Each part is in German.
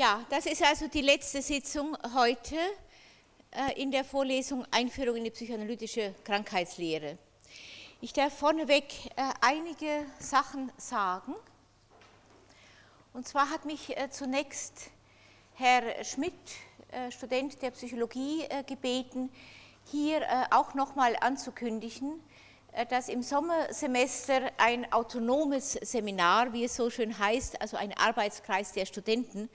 Ja, das ist also die letzte Sitzung heute äh, in der Vorlesung Einführung in die psychoanalytische Krankheitslehre. Ich darf vorneweg äh, einige Sachen sagen. Und zwar hat mich äh, zunächst Herr Schmidt, Student der Psychologie, gebeten, hier auch nochmal anzukündigen, dass im Sommersemester ein autonomes Seminar, wie es so schön heißt, also ein Arbeitskreis der Studenten,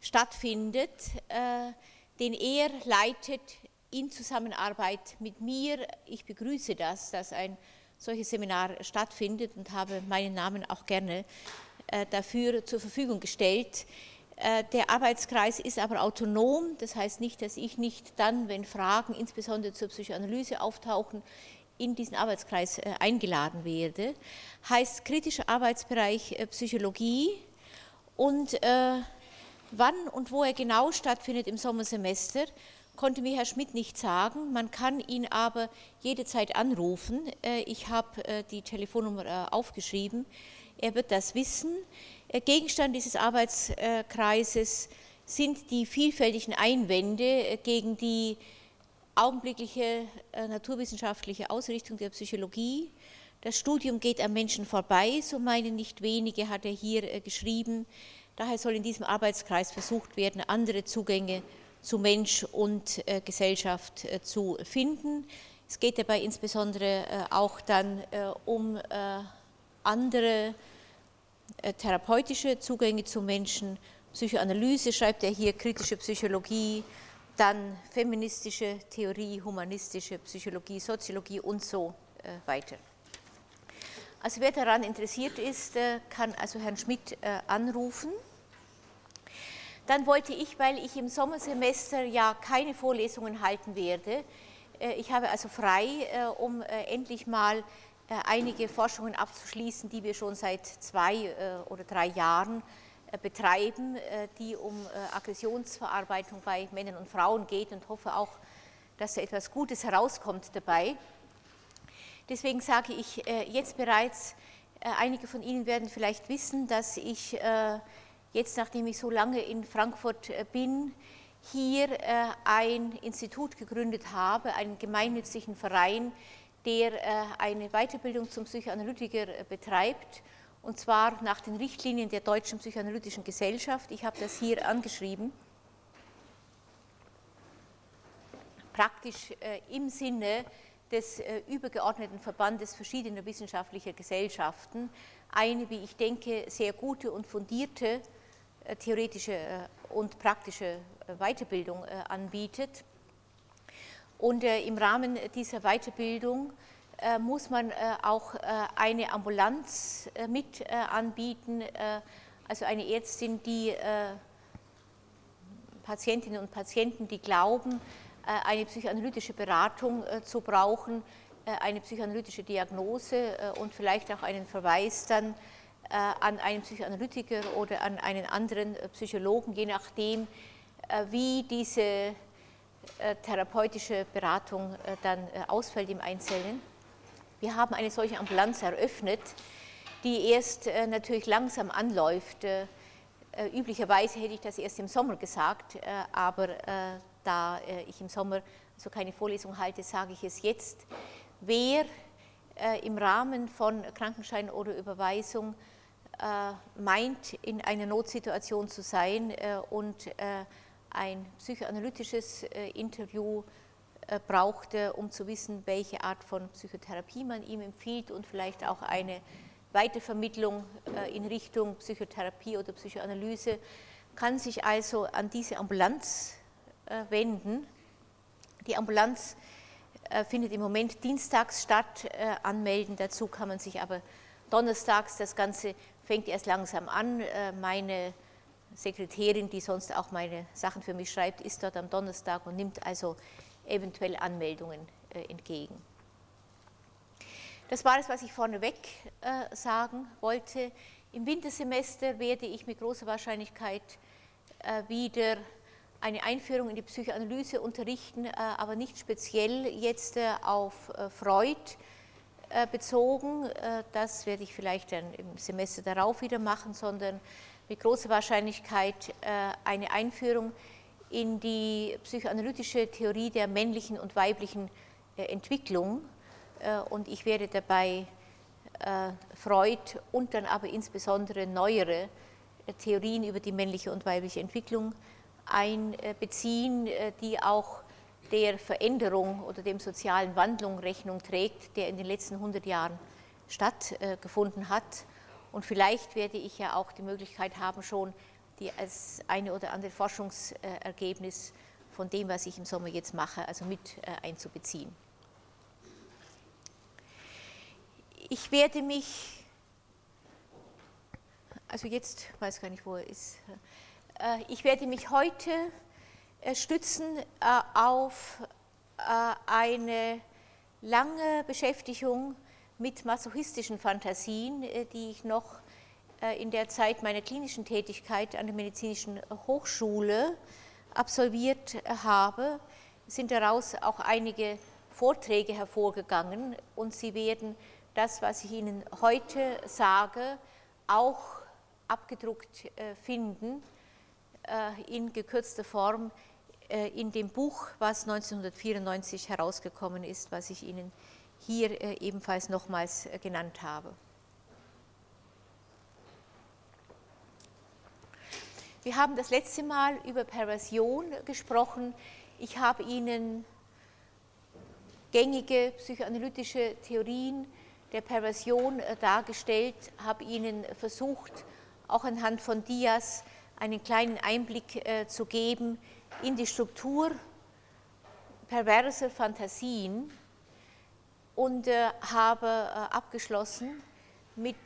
stattfindet, äh, den er leitet in Zusammenarbeit mit mir. Ich begrüße das, dass ein solches Seminar stattfindet und habe meinen Namen auch gerne äh, dafür zur Verfügung gestellt. Äh, der Arbeitskreis ist aber autonom, das heißt nicht, dass ich nicht dann, wenn Fragen insbesondere zur Psychoanalyse auftauchen, in diesen Arbeitskreis eingeladen werde. Heißt kritischer Arbeitsbereich Psychologie und Wann und wo er genau stattfindet im Sommersemester, konnte mir Herr Schmidt nicht sagen. Man kann ihn aber jederzeit anrufen. Äh, ich habe äh, die Telefonnummer äh, aufgeschrieben. Er wird das wissen. Gegenstand dieses Arbeitskreises sind die vielfältigen Einwände gegen die augenblickliche naturwissenschaftliche Ausrichtung der Psychologie. Das Studium geht am Menschen vorbei, so meinen nicht wenige, hat er hier geschrieben. Daher soll in diesem Arbeitskreis versucht werden, andere Zugänge zu Mensch und äh, Gesellschaft äh, zu finden. Es geht dabei insbesondere äh, auch dann um andere therapeutische Zugänge zu Menschen, Psychoanalyse, schreibt er hier, kritische Psychologie, dann feministische Theorie, humanistische Psychologie, Soziologie und so weiter. Also wer daran interessiert ist, kann also Herrn Schmidt anrufen. Dann wollte ich, weil ich im Sommersemester ja keine Vorlesungen halten werde, äh, ich habe also frei, äh, um äh, endlich mal einige Forschungen abzuschließen, die wir schon seit zwei oder drei Jahren betreiben, die um Aggressionsverarbeitung bei Männern und Frauen geht und hoffe auch, dass da etwas Gutes herauskommt dabei. Deswegen sage ich jetzt bereits, einige von Ihnen werden vielleicht wissen, dass ich jetzt nachdem ich so lange in Frankfurt äh, bin, hier äh, ein Institut gegründet habe, einen gemeinnützigen Verein, der äh, eine Weiterbildung zum Psychoanalytiker betreibt, und zwar nach den Richtlinien der Deutschen Psychoanalytischen Gesellschaft. Ich habe das hier angeschrieben. Praktisch im Sinne des übergeordneten Verbandes verschiedener wissenschaftlicher Gesellschaften eine, wie ich denke, sehr gute und fundierte äh, theoretische äh, und praktische äh, Weiterbildung anbietet. Und im Rahmen dieser Weiterbildung muss man auch eine Ambulanz mit anbieten, also eine Ärztin, die Patientinnen und Patienten, die glauben, eine psychoanalytische Beratung zu brauchen, eine psychoanalytische Diagnose und vielleicht auch einen Verweis dann äh, an einen Psychoanalytiker oder an einen anderen äh, Psychologen, je nachdem, äh, wie diese therapeutische Beratung dann ausfällt im Einzelnen. Wir haben eine solche Ambulanz eröffnet, die erst natürlich langsam anläuft. Üblicherweise hätte ich das erst im Sommer gesagt, aber da ich im Sommer so keine Vorlesung halte, sage ich es jetzt. Wer im Rahmen von Krankenschein oder Überweisung äh, meint, in einer Notsituation zu sein äh, und äh, ein psychoanalytisches Interview brauchte, um zu wissen, welche Art von Psychotherapie man ihm empfiehlt und vielleicht auch eine Weitervermittlung in Richtung Psychotherapie oder Psychoanalyse, kann sich also an diese Ambulanz wenden. Die Ambulanz findet im Moment dienstags statt. Anmelden dazu kann man sich aber donnerstags. Das Ganze fängt erst langsam an. Äh, meine Sekretärin, die sonst auch meine Sachen für mich schreibt, ist dort am Donnerstag und nimmt also eventuell Anmeldungen äh, entgegen. Das war es, was ich vorneweg äh, sagen wollte. Im Wintersemester werde ich mit großer Wahrscheinlichkeit wieder eine Einführung in die Psychoanalyse unterrichten, aber nicht speziell jetzt auf Freud, äh, bezogen. Äh, das werde ich vielleicht dann im Semester darauf wieder machen, sondern mit großer Wahrscheinlichkeit eine Einführung in die psychoanalytische Theorie der männlichen und weiblichen Entwicklung. Und ich werde dabei Freud und dann aber insbesondere neuere Theorien über die männliche und weibliche Entwicklung einbeziehen, die auch der Veränderung oder dem sozialen Wandlung Rechnung trägt, der in den letzten 100 Jahren stattgefunden hat. Und vielleicht werde ich ja auch die Möglichkeit haben, schon die als eine oder andere Forschungsergebnis von dem, was ich im Sommer jetzt mache, also mit einzubeziehen. Ich werde mich, also jetzt weiß gar nicht, wo er ist, äh, ich werde mich heute äh, stützen äh, auf eine lange Beschäftigung mit masochistischen Fantasien, die ich noch in der Zeit meiner klinischen Tätigkeit an der Medizinischen Hochschule absolviert habe, sind daraus auch einige Vorträge hervorgegangen und sie werden das, was ich Ihnen heute sage, auch abgedruckt äh, finden. äh, in gekürzter Form äh, in dem Buch, was 1994 herausgekommen ist, was ich Ihnen hier ebenfalls nochmals genannt habe. Wir haben das letzte Mal über Perversion gesprochen. Ich habe Ihnen gängige psychoanalytische Theorien der Perversion äh, dargestellt, habe Ihnen versucht, auch anhand von Dias einen kleinen Einblick äh, zu geben in die Struktur perverser Fantasien und äh, habe abgeschlossen mit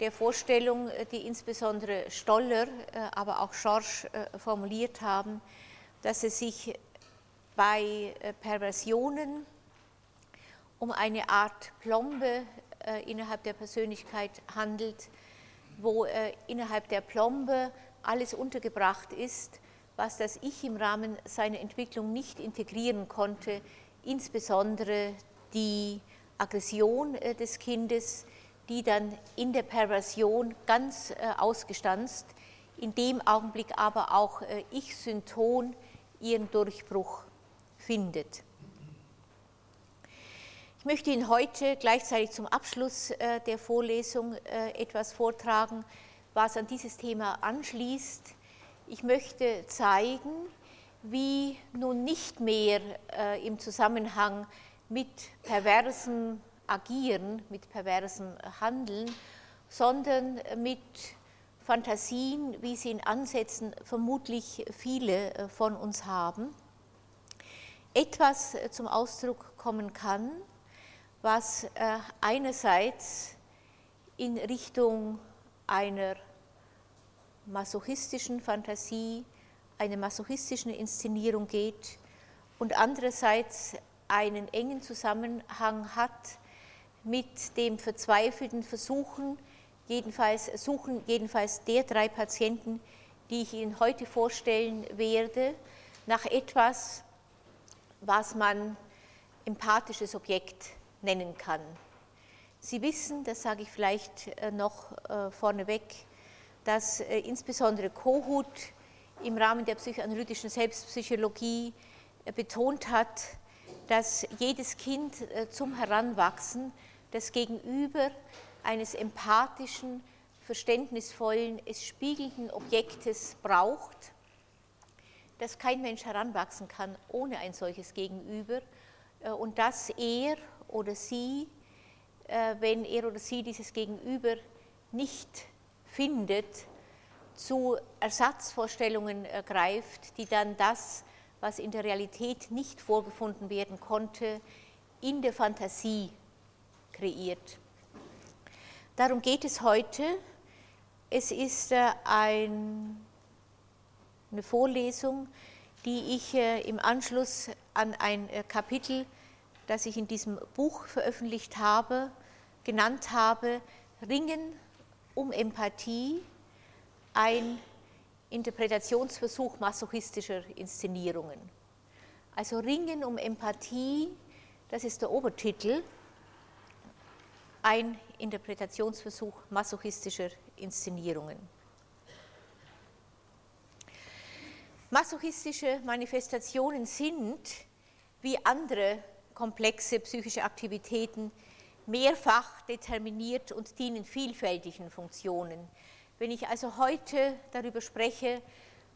der Vorstellung, die insbesondere Stoller, aber auch Schorsch formuliert haben, dass es sich bei Perversionen um eine Art Plombe äh, innerhalb der Persönlichkeit handelt, wo äh, innerhalb der Plombe alles untergebracht ist, was das Ich im Rahmen seiner Entwicklung nicht integrieren konnte, insbesondere die Aggression äh, des Kindes, die dann in der Perversion ganz äh, ausgestanzt, in dem Augenblick aber auch äh, Ich-Synton ihren Durchbruch findet. Ich möchte Ihnen heute gleichzeitig zum Abschluss äh, der Vorlesung äh, etwas vortragen, was an dieses Thema anschließt. Ich möchte zeigen, wie nun nicht mehr äh, im Zusammenhang mit perversem Agieren, mit perversem Handeln, sondern mit Fantasien, wie sie in Ansätzen vermutlich viele von uns haben, etwas zum Ausdruck kommen kann, was äh, einerseits in Richtung einer masochistischen Fantasie, einer masochistischen Inszenierung geht und andererseits einen engen Zusammenhang hat mit dem verzweifelten Versuchen, jedenfalls Suchen jedenfalls der drei Patienten, die ich Ihnen heute vorstellen werde, nach etwas, was man empathisches Objekt nennen kann. Sie wissen, das sage ich vielleicht äh, noch äh, vorneweg, dass äh, insbesondere Kohut im Rahmen der psychoanalytischen Selbstpsychologie betont hat, dass jedes Kind zum Heranwachsen das Gegenüber eines empathischen, verständnisvollen, es spiegelnden Objektes braucht, dass kein Mensch heranwachsen kann ohne ein solches Gegenüber und dass er oder sie, äh, wenn er oder sie dieses Gegenüber nicht findet, zu Ersatzvorstellungen greift, die dann das, was in der Realität nicht vorgefunden werden konnte, in der Fantasie kreiert. Darum geht es heute. Es ist äh, ein, eine Vorlesung, die ich äh, im Anschluss an ein Kapitel das ich in diesem Buch veröffentlicht habe, genannt habe, Ringen um Empathie, ein Interpretationsversuch masochistischer Inszenierungen. Also Ringen um Empathie, das ist der Obertitel, ein Interpretationsversuch masochistischer Inszenierungen. Masochistische Manifestationen sind, wie andere komplexe psychische Aktivitäten, mehrfach determiniert und dienen vielfältigen Funktionen. Wenn ich also heute darüber spreche,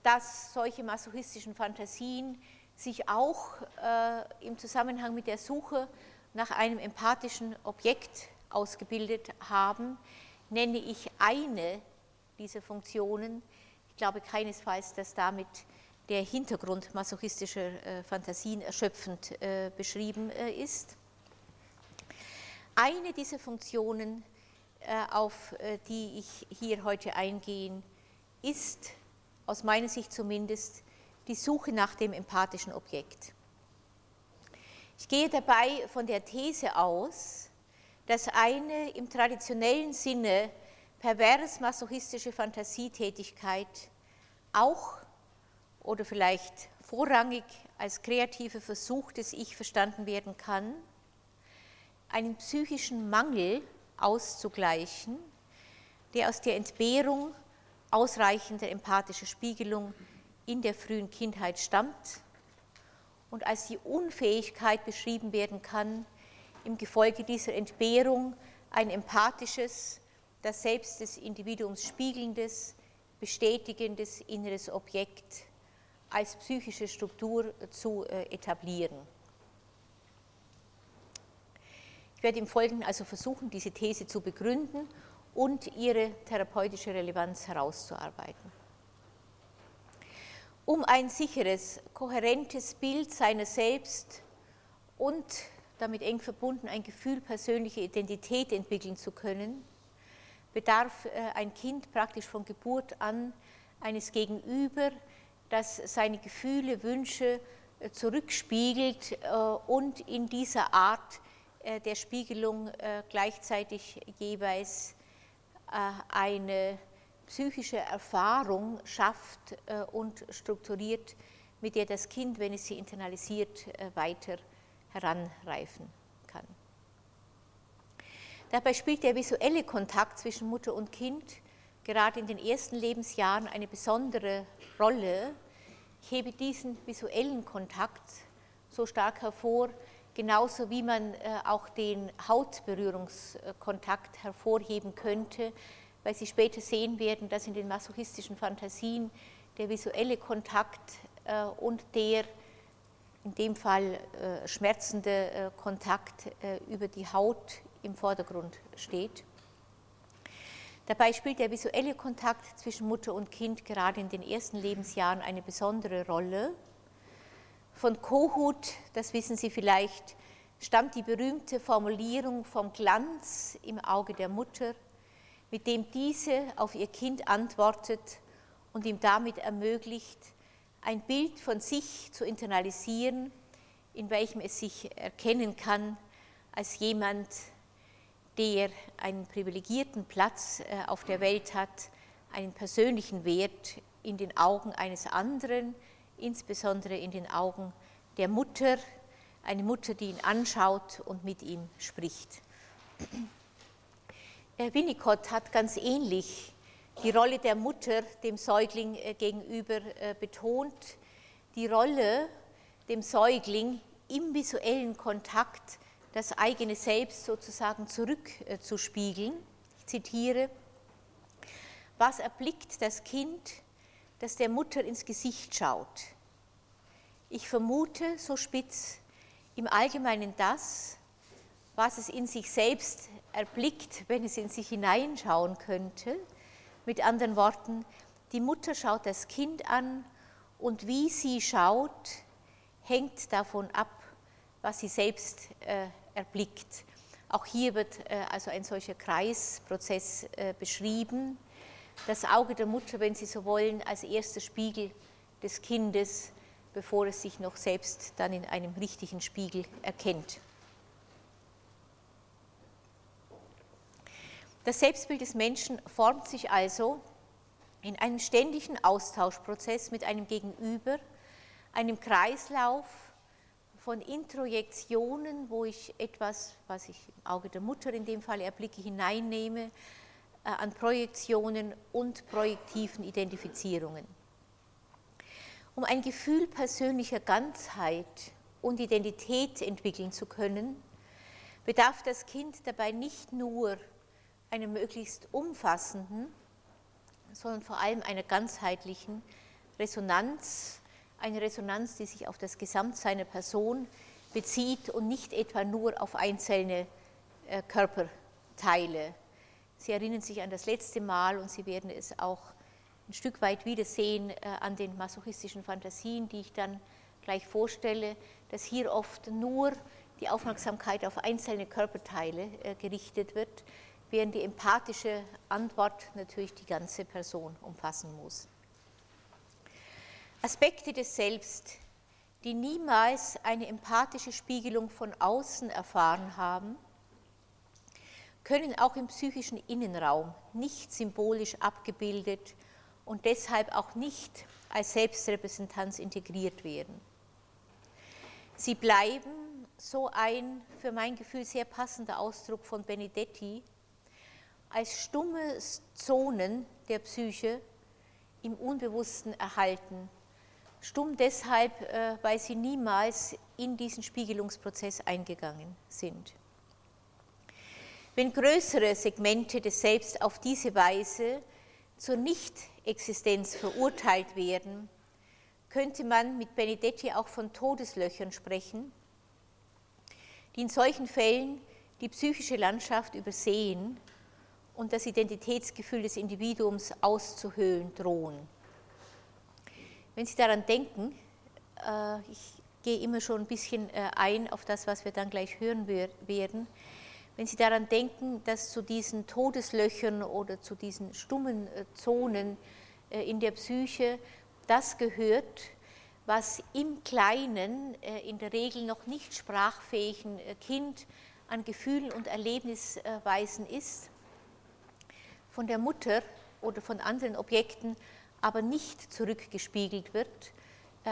dass solche masochistischen Fantasien sich auch äh, im Zusammenhang mit der Suche nach einem empathischen Objekt ausgebildet haben, nenne ich eine dieser Funktionen. Ich glaube keinesfalls, dass damit der Hintergrund masochistischer äh, Fantasien erschöpfend äh, beschrieben äh, ist. Eine dieser Funktionen, auf die ich hier heute eingehe, ist aus meiner Sicht zumindest die Suche nach dem empathischen Objekt. Ich gehe dabei von der These aus, dass eine im traditionellen Sinne pervers masochistische Fantasietätigkeit auch oder vielleicht vorrangig als kreativer Versuch des Ich verstanden werden kann, einen psychischen Mangel auszugleichen, der aus der Entbehrung ausreichender empathischer Spiegelung in der frühen Kindheit stammt und als die Unfähigkeit beschrieben werden kann, im Gefolge dieser Entbehrung ein empathisches, das Selbst des Individuums spiegelndes, bestätigendes inneres Objekt als psychische Struktur zu äh, etablieren. Ich werde im Folgenden also versuchen, diese These zu begründen und ihre therapeutische Relevanz herauszuarbeiten. Um ein sicheres, kohärentes Bild seiner selbst und damit eng verbunden ein Gefühl persönlicher Identität entwickeln zu können, bedarf äh, ein Kind praktisch von Geburt an eines Gegenüber, das seine Gefühle, Wünsche äh, zurückspiegelt äh, und in dieser Art der Spiegelung gleichzeitig jeweils eine psychische Erfahrung schafft und strukturiert, mit der das Kind, wenn es sie internalisiert, weiter heranreifen kann. Dabei spielt der visuelle Kontakt zwischen Mutter und Kind gerade in den ersten Lebensjahren eine besondere Rolle. Ich hebe diesen visuellen Kontakt so stark hervor, genauso wie man äh, auch den Hautberührungskontakt hervorheben könnte, weil Sie später sehen werden, dass in den masochistischen Fantasien der visuelle Kontakt äh, und der in dem Fall äh, schmerzende Kontakt über die Haut im Vordergrund steht. Dabei spielt der visuelle Kontakt zwischen Mutter und Kind gerade in den ersten Lebensjahren eine besondere Rolle. Von Kohut, das wissen Sie vielleicht, stammt die berühmte Formulierung vom Glanz im Auge der Mutter, mit dem diese auf ihr Kind antwortet und ihm damit ermöglicht, ein Bild von sich zu internalisieren, in welchem es sich erkennen kann als jemand, der einen privilegierten Platz äh, auf der Welt hat, einen persönlichen Wert in den Augen eines anderen, insbesondere in den Augen der Mutter, eine Mutter, die ihn anschaut und mit ihm spricht. Winnicott hat ganz ähnlich die Rolle der Mutter dem Säugling äh, gegenüber äh, betont, die Rolle dem Säugling im visuellen Kontakt das eigene Selbst sozusagen zurückzuspiegeln. Ich zitiere, was erblickt das Kind, das der Mutter ins Gesicht schaut? Ich vermute, so spitz, im Allgemeinen das, was es in sich selbst erblickt, wenn es in sich hineinschauen könnte, mit anderen Worten, die Mutter schaut das Kind an und wie sie schaut, hängt davon ab, was sie selbst äh, erblickt. Auch hier wird äh, also ein solcher Kreisprozess äh, beschrieben. Das Auge der Mutter, wenn Sie so wollen, als erster Spiegel des Kindes, bevor es sich noch selbst dann in einem richtigen Spiegel erkennt. Das Selbstbild des Menschen formt sich also in einem ständigen Austauschprozess mit einem Gegenüber, einem Kreislauf von Introjektionen, wo ich etwas, was ich im Auge der Mutter in dem Fall erblicke, hineinnehme, äh, an Projektionen und projektiven Identifizierungen. Um ein Gefühl persönlicher Ganzheit und Identität entwickeln zu können, bedarf das Kind dabei nicht nur einer möglichst umfassenden, sondern vor allem einer ganzheitlichen Resonanz, eine Resonanz, die sich auf das Gesamt seiner Person bezieht und nicht etwa nur auf einzelne äh, Körperteile. Sie erinnern sich an das letzte Mal und Sie werden es auch ein Stück weit wiedersehen äh, an den masochistischen Fantasien, die ich dann gleich vorstelle, dass hier oft nur die Aufmerksamkeit auf einzelne Körperteile äh, gerichtet wird, während die empathische Antwort natürlich die ganze Person umfassen muss. Aspekte des Selbst, die niemals eine empathische Spiegelung von außen erfahren haben, können auch im psychischen Innenraum nicht symbolisch abgebildet und deshalb auch nicht als Selbstrepräsentanz integriert werden. Sie bleiben, so ein für mein Gefühl sehr passender Ausdruck von Benedetti, als stumme Zonen der Psyche im Unbewussten erhalten. Stumm deshalb, äh, weil sie niemals in diesen Spiegelungsprozess eingegangen sind. Wenn größere Segmente des Selbst auf diese Weise zur Nicht-Existenz verurteilt werden, könnte man mit Benedetti auch von Todeslöchern sprechen, die in solchen Fällen die psychische Landschaft übersehen und das Identitätsgefühl des Individuums auszuhöhlen drohen. Wenn Sie daran denken, äh, ich gehe immer schon ein bisschen äh, ein auf das, was wir dann gleich hören werden, wenn Sie daran denken, dass zu diesen Todeslöchern oder zu diesen stummen äh, Zonen in der Psyche das gehört, was im kleinen, in der Regel noch nicht sprachfähigen Kind an Gefühlen und Erlebnisweisen ist, von der Mutter oder von anderen Objekten aber nicht zurückgespiegelt wird,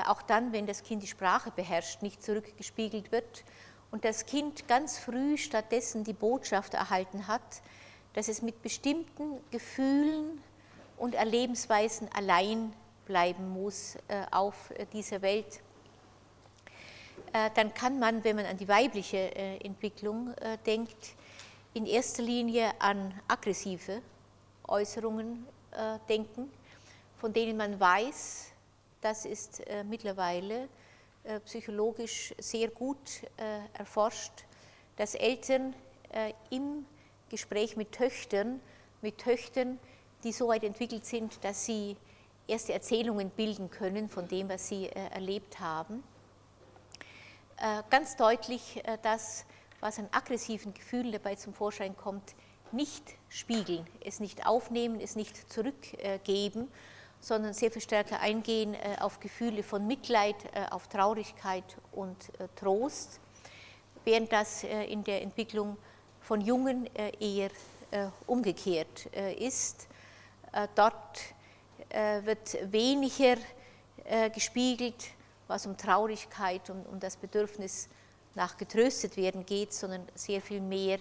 auch dann, wenn das Kind die Sprache beherrscht, nicht zurückgespiegelt wird und das Kind ganz früh stattdessen die Botschaft erhalten hat, dass es mit bestimmten Gefühlen und Erlebensweisen allein bleiben muss äh, auf äh, dieser Welt, äh, dann kann man, wenn man an die weibliche Entwicklung denkt, in erster Linie an aggressive Äußerungen denken, von denen man weiß, das ist mittlerweile äh, psychologisch sehr gut äh, erforscht, dass Eltern äh, im Gespräch mit Töchtern, mit Töchtern, die so weit entwickelt sind, dass sie erste Erzählungen bilden können von dem, was sie erlebt haben, ganz deutlich das, was an aggressiven Gefühlen dabei zum Vorschein kommt, nicht spiegeln, es nicht aufnehmen, es nicht zurückgeben, sondern sehr viel stärker eingehen äh, auf Gefühle von Mitleid, äh, auf Traurigkeit und äh, Trost, während das in der Entwicklung von Jungen eher umgekehrt ist. Dort wird weniger gespiegelt, was um Traurigkeit und um das Bedürfnis nach getröstet werden geht, sondern sehr viel mehr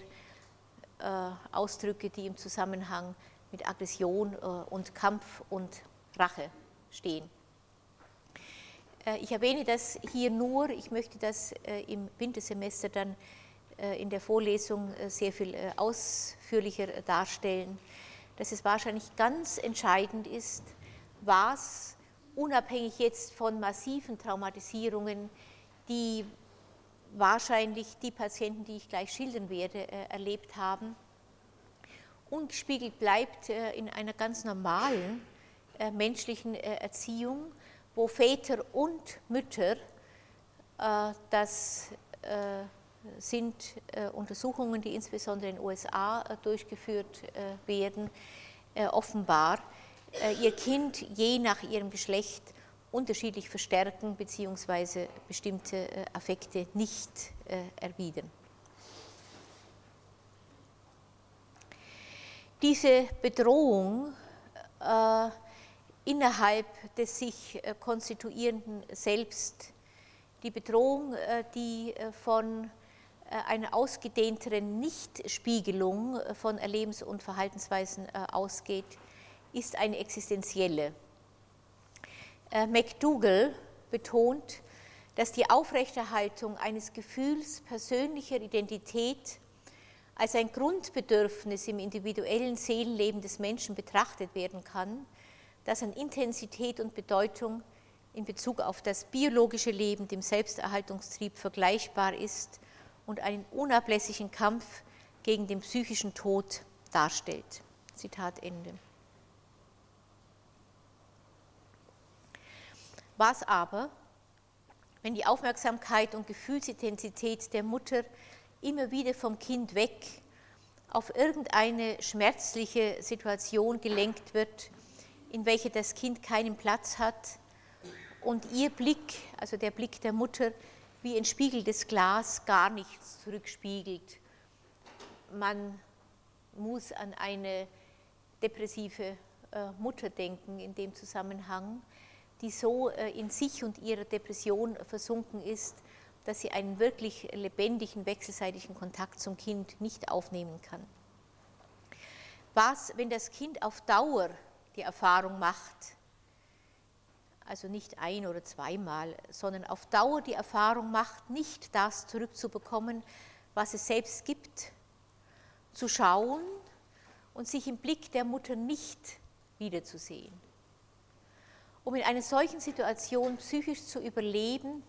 Ausdrücke, die im Zusammenhang mit Aggression und Kampf und Rache stehen. Äh, ich erwähne das hier nur, ich möchte das äh, im Wintersemester dann äh, in der Vorlesung sehr viel ausführlicher darstellen, dass es wahrscheinlich ganz entscheidend ist, was unabhängig jetzt von massiven Traumatisierungen, die wahrscheinlich die Patienten, die ich gleich schildern werde, erlebt haben, ungespiegelt bleibt in einer ganz normalen äh, menschlichen äh, Erziehung, wo Väter und Mütter, äh, das sind Untersuchungen, die insbesondere in den USA durchgeführt werden, offenbar ihr Kind je nach ihrem Geschlecht unterschiedlich verstärken bzw. bestimmte Affekte nicht erwidern. Diese Bedrohung innerhalb des sich äh, konstituierenden Selbst die Bedrohung, äh, die äh, von einer ausgedehnteren Nichtspiegelung von Erlebens- und Verhaltensweisen ausgeht, ist eine existenzielle. McDougall betont, dass die Aufrechterhaltung eines Gefühls persönlicher Identität als ein Grundbedürfnis im individuellen Seelenleben des Menschen betrachtet werden kann, das an Intensität und Bedeutung in Bezug auf das biologische Leben dem Selbsterhaltungstrieb vergleichbar ist und einen unablässigen Kampf gegen den psychischen Tod darstellt. Zitat Ende. Was aber, wenn die Aufmerksamkeit und Gefühlsintensität der Mutter immer wieder vom Kind weg auf irgendeine schmerzliche Situation gelenkt wird, in welcher das Kind keinen Platz hat und ihr Blick, also der Blick der Mutter, wie ein spiegelndes Glas gar nichts zurückspiegelt. Man muss an eine depressive äh, Mutter denken in dem Zusammenhang, die so äh, in sich und ihrer Depression versunken ist, dass sie einen wirklich lebendigen wechselseitigen Kontakt zum Kind nicht aufnehmen kann. Was, wenn das Kind auf Dauer die Erfahrung macht, also nicht ein oder zweimal, sondern auf Dauer die Erfahrung macht, nicht das zurückzubekommen, was es selbst gibt, zu schauen und sich im Blick der Mutter nicht wiederzusehen. Um in einer solchen Situation psychisch zu überleben,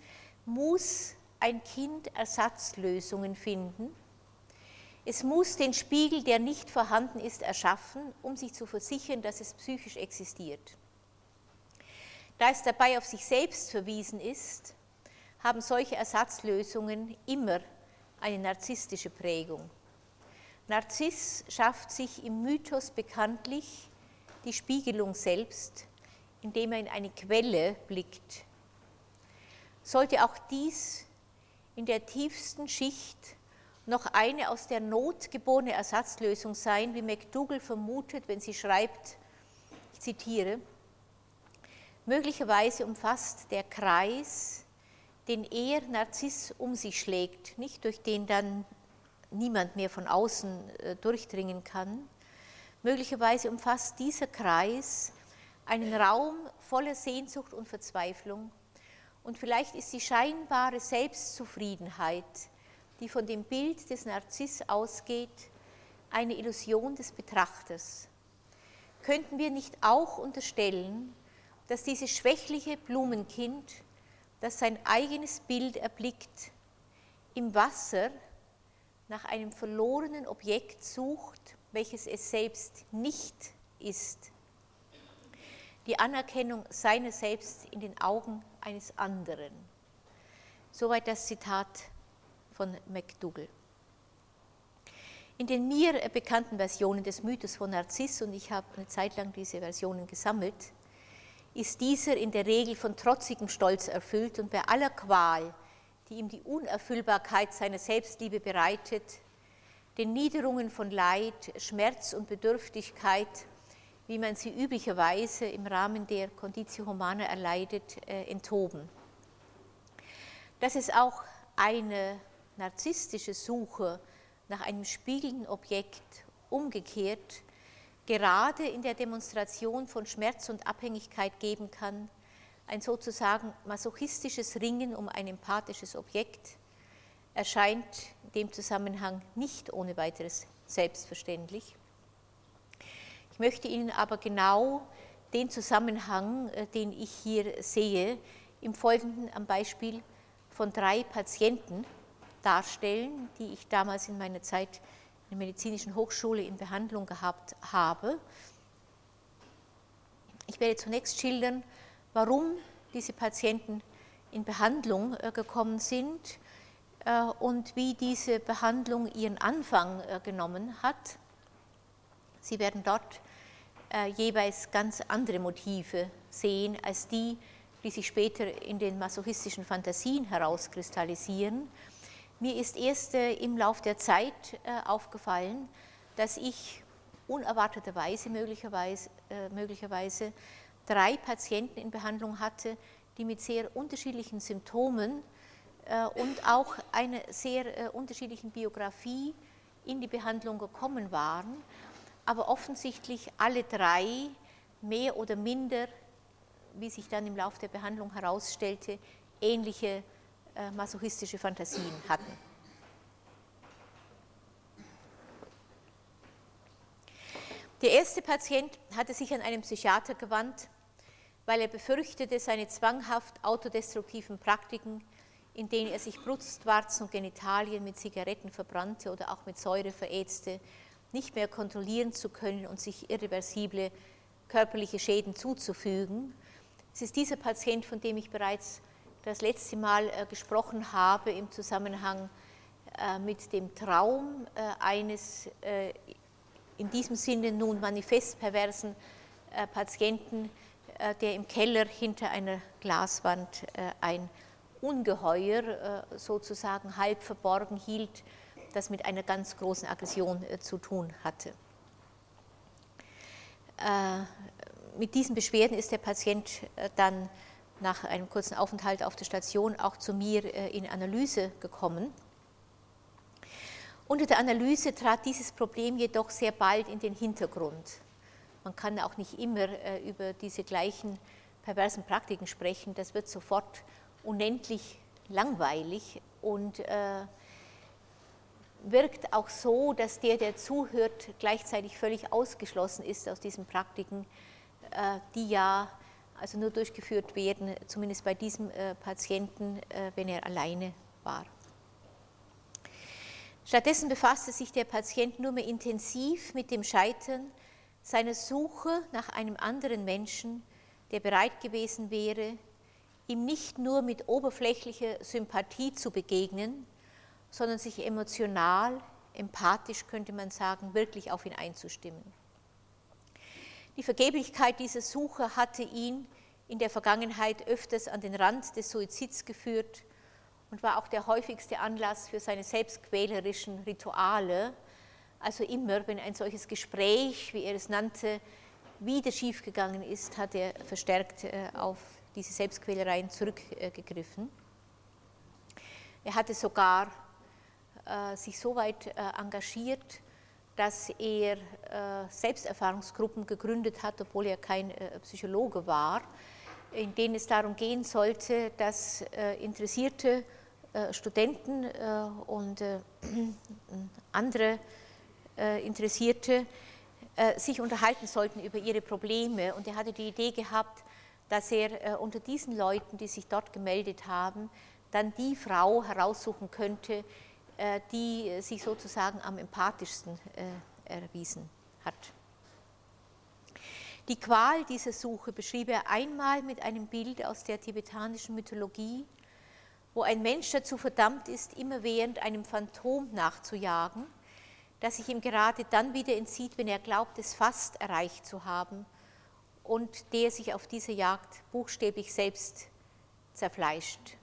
muss ein Kind Ersatzlösungen finden. Es muss den Spiegel, der nicht vorhanden ist, erschaffen, um sich zu versichern, dass es psychisch existiert. Da es dabei auf sich selbst verwiesen ist, haben solche Ersatzlösungen immer eine narzisstische Prägung. Narziss schafft sich im Mythos bekanntlich die Spiegelung selbst, indem er in eine Quelle blickt. Sollte auch dies in der tiefsten Schicht noch eine aus der Not geborene Ersatzlösung sein, wie McDougall vermutet, wenn sie schreibt, ich zitiere, möglicherweise umfasst der Kreis, den er Narziss um sich schlägt, nicht durch den dann niemand mehr von außen äh, durchdringen kann, möglicherweise umfasst dieser Kreis einen Raum voller Sehnsucht und Verzweiflung, und vielleicht ist die scheinbare Selbstzufriedenheit, die von dem Bild des Narziss ausgeht, eine Illusion des Betrachters. Könnten wir nicht auch unterstellen, dass dieses schwächliche Blumenkind, das sein eigenes Bild erblickt, im Wasser nach einem verlorenen Objekt sucht, welches es selbst nicht ist? Die Anerkennung seiner selbst in den Augen eines anderen. Soweit das Zitat von McDougall. In den mir bekannten Versionen des Mythos von Narziss, und ich habe eine Zeit lang diese Versionen gesammelt, ist dieser in der Regel von trotzigem Stolz erfüllt und bei aller Qual, die ihm die Unerfüllbarkeit seiner Selbstliebe bereitet, den Niederungen von Leid, Schmerz und Bedürftigkeit wie man sie üblicherweise im Rahmen der Conditio Humana erleidet, äh, enthoben. Dass es auch eine narzisstische Suche nach einem spiegelnden Objekt umgekehrt gerade in der Demonstration von Schmerz und Abhängigkeit geben kann, ein sozusagen masochistisches Ringen um ein empathisches Objekt, erscheint in dem Zusammenhang nicht ohne weiteres selbstverständlich. Ich möchte Ihnen aber genau den Zusammenhang, äh, den ich hier sehe, im Folgenden am Beispiel von drei Patienten darstellen, die ich damals in meiner Zeit in der Medizinischen Hochschule in Behandlung gehabt habe. Ich werde zunächst schildern, warum diese Patienten in Behandlung äh, gekommen sind äh, und wie diese Behandlung ihren Anfang genommen hat. Sie werden dort äh, jeweils ganz andere Motive sehen als die, die sich später in den masochistischen Fantasien herauskristallisieren. Mir ist erst äh, im Lauf der Zeit äh, aufgefallen, dass ich unerwarteterweise möglicherweise, äh, möglicherweise drei Patienten in Behandlung hatte, die mit sehr unterschiedlichen Symptomen und auch einer sehr unterschiedlichen Biografie in die Behandlung gekommen waren. Aber offensichtlich alle drei mehr oder minder wie sich dann im Laufe der Behandlung herausstellte, ähnliche äh, masochistische Fantasien hatten. Der erste Patient hatte sich an einen Psychiater gewandt, weil er befürchtete, seine zwanghaft autodestruktiven Praktiken, in denen er sich Brustwarzen und Genitalien mit Zigaretten verbrannte oder auch mit Säure verätzte, nicht mehr kontrollieren zu können und sich irreversible körperliche Schäden zuzufügen. Es ist dieser Patient, von dem ich bereits das letzte Mal äh, gesprochen habe im Zusammenhang äh, mit dem Traum äh, eines in diesem Sinne nun manifest perversen Patienten, der im Keller hinter einer Glaswand ein Ungeheuer sozusagen halb verborgen hielt, das mit einer ganz großen Aggression zu tun hatte. Mit diesen Beschwerden ist der Patient dann nach einem kurzen Aufenthalt auf der Station auch zu mir äh, in Analyse gekommen. Unter der Analyse trat dieses Problem jedoch sehr bald in den Hintergrund. Man kann auch nicht immer äh, über diese gleichen perversen Praktiken sprechen. Das wird sofort unendlich langweilig und äh, wirkt auch so, dass der, der zuhört, gleichzeitig völlig ausgeschlossen ist aus diesen Praktiken, die ja also nur durchgeführt werden, zumindest bei diesem äh, Patienten, äh, wenn er alleine war. Stattdessen befasste sich der Patient nur mehr intensiv mit dem Scheitern seiner Suche nach einem anderen Menschen, der bereit gewesen wäre, ihm nicht nur mit oberflächlicher Sympathie zu begegnen, sondern sich emotional, empathisch könnte man sagen, wirklich auf ihn einzustimmen. Die Vergeblichkeit dieser Suche hatte ihn in der Vergangenheit öfters an den Rand des Suizids geführt und war auch der häufigste Anlass für seine selbstquälerischen Rituale. Also immer, wenn ein solches Gespräch, wie er es nannte, wieder schiefgegangen ist, hat er verstärkt äh, auf diese Selbstquälereien zurückgegriffen. Er hatte sogar äh, sich so weit äh, engagiert, dass er äh, Selbsterfahrungsgruppen gegründet hat, obwohl er kein äh, Psychologe war, in denen es darum gehen sollte, dass äh, interessierte Studenten und andere Interessierte sich unterhalten sollten über ihre Probleme. Und er hatte die Idee gehabt, dass er unter diesen Leuten, die sich dort gemeldet haben, dann die Frau heraussuchen könnte, die sich sozusagen am empathischsten äh, erwiesen hat. Die Qual dieser Suche beschrieb er einmal mit einem Bild aus der tibetanischen Mythologie, wo ein Mensch dazu verdammt ist, immerwährend einem Phantom nachzujagen, das sich ihm gerade dann wieder entzieht, wenn er glaubt, es fast erreicht zu haben und der sich auf dieser Jagd buchstäblich selbst zerfleischt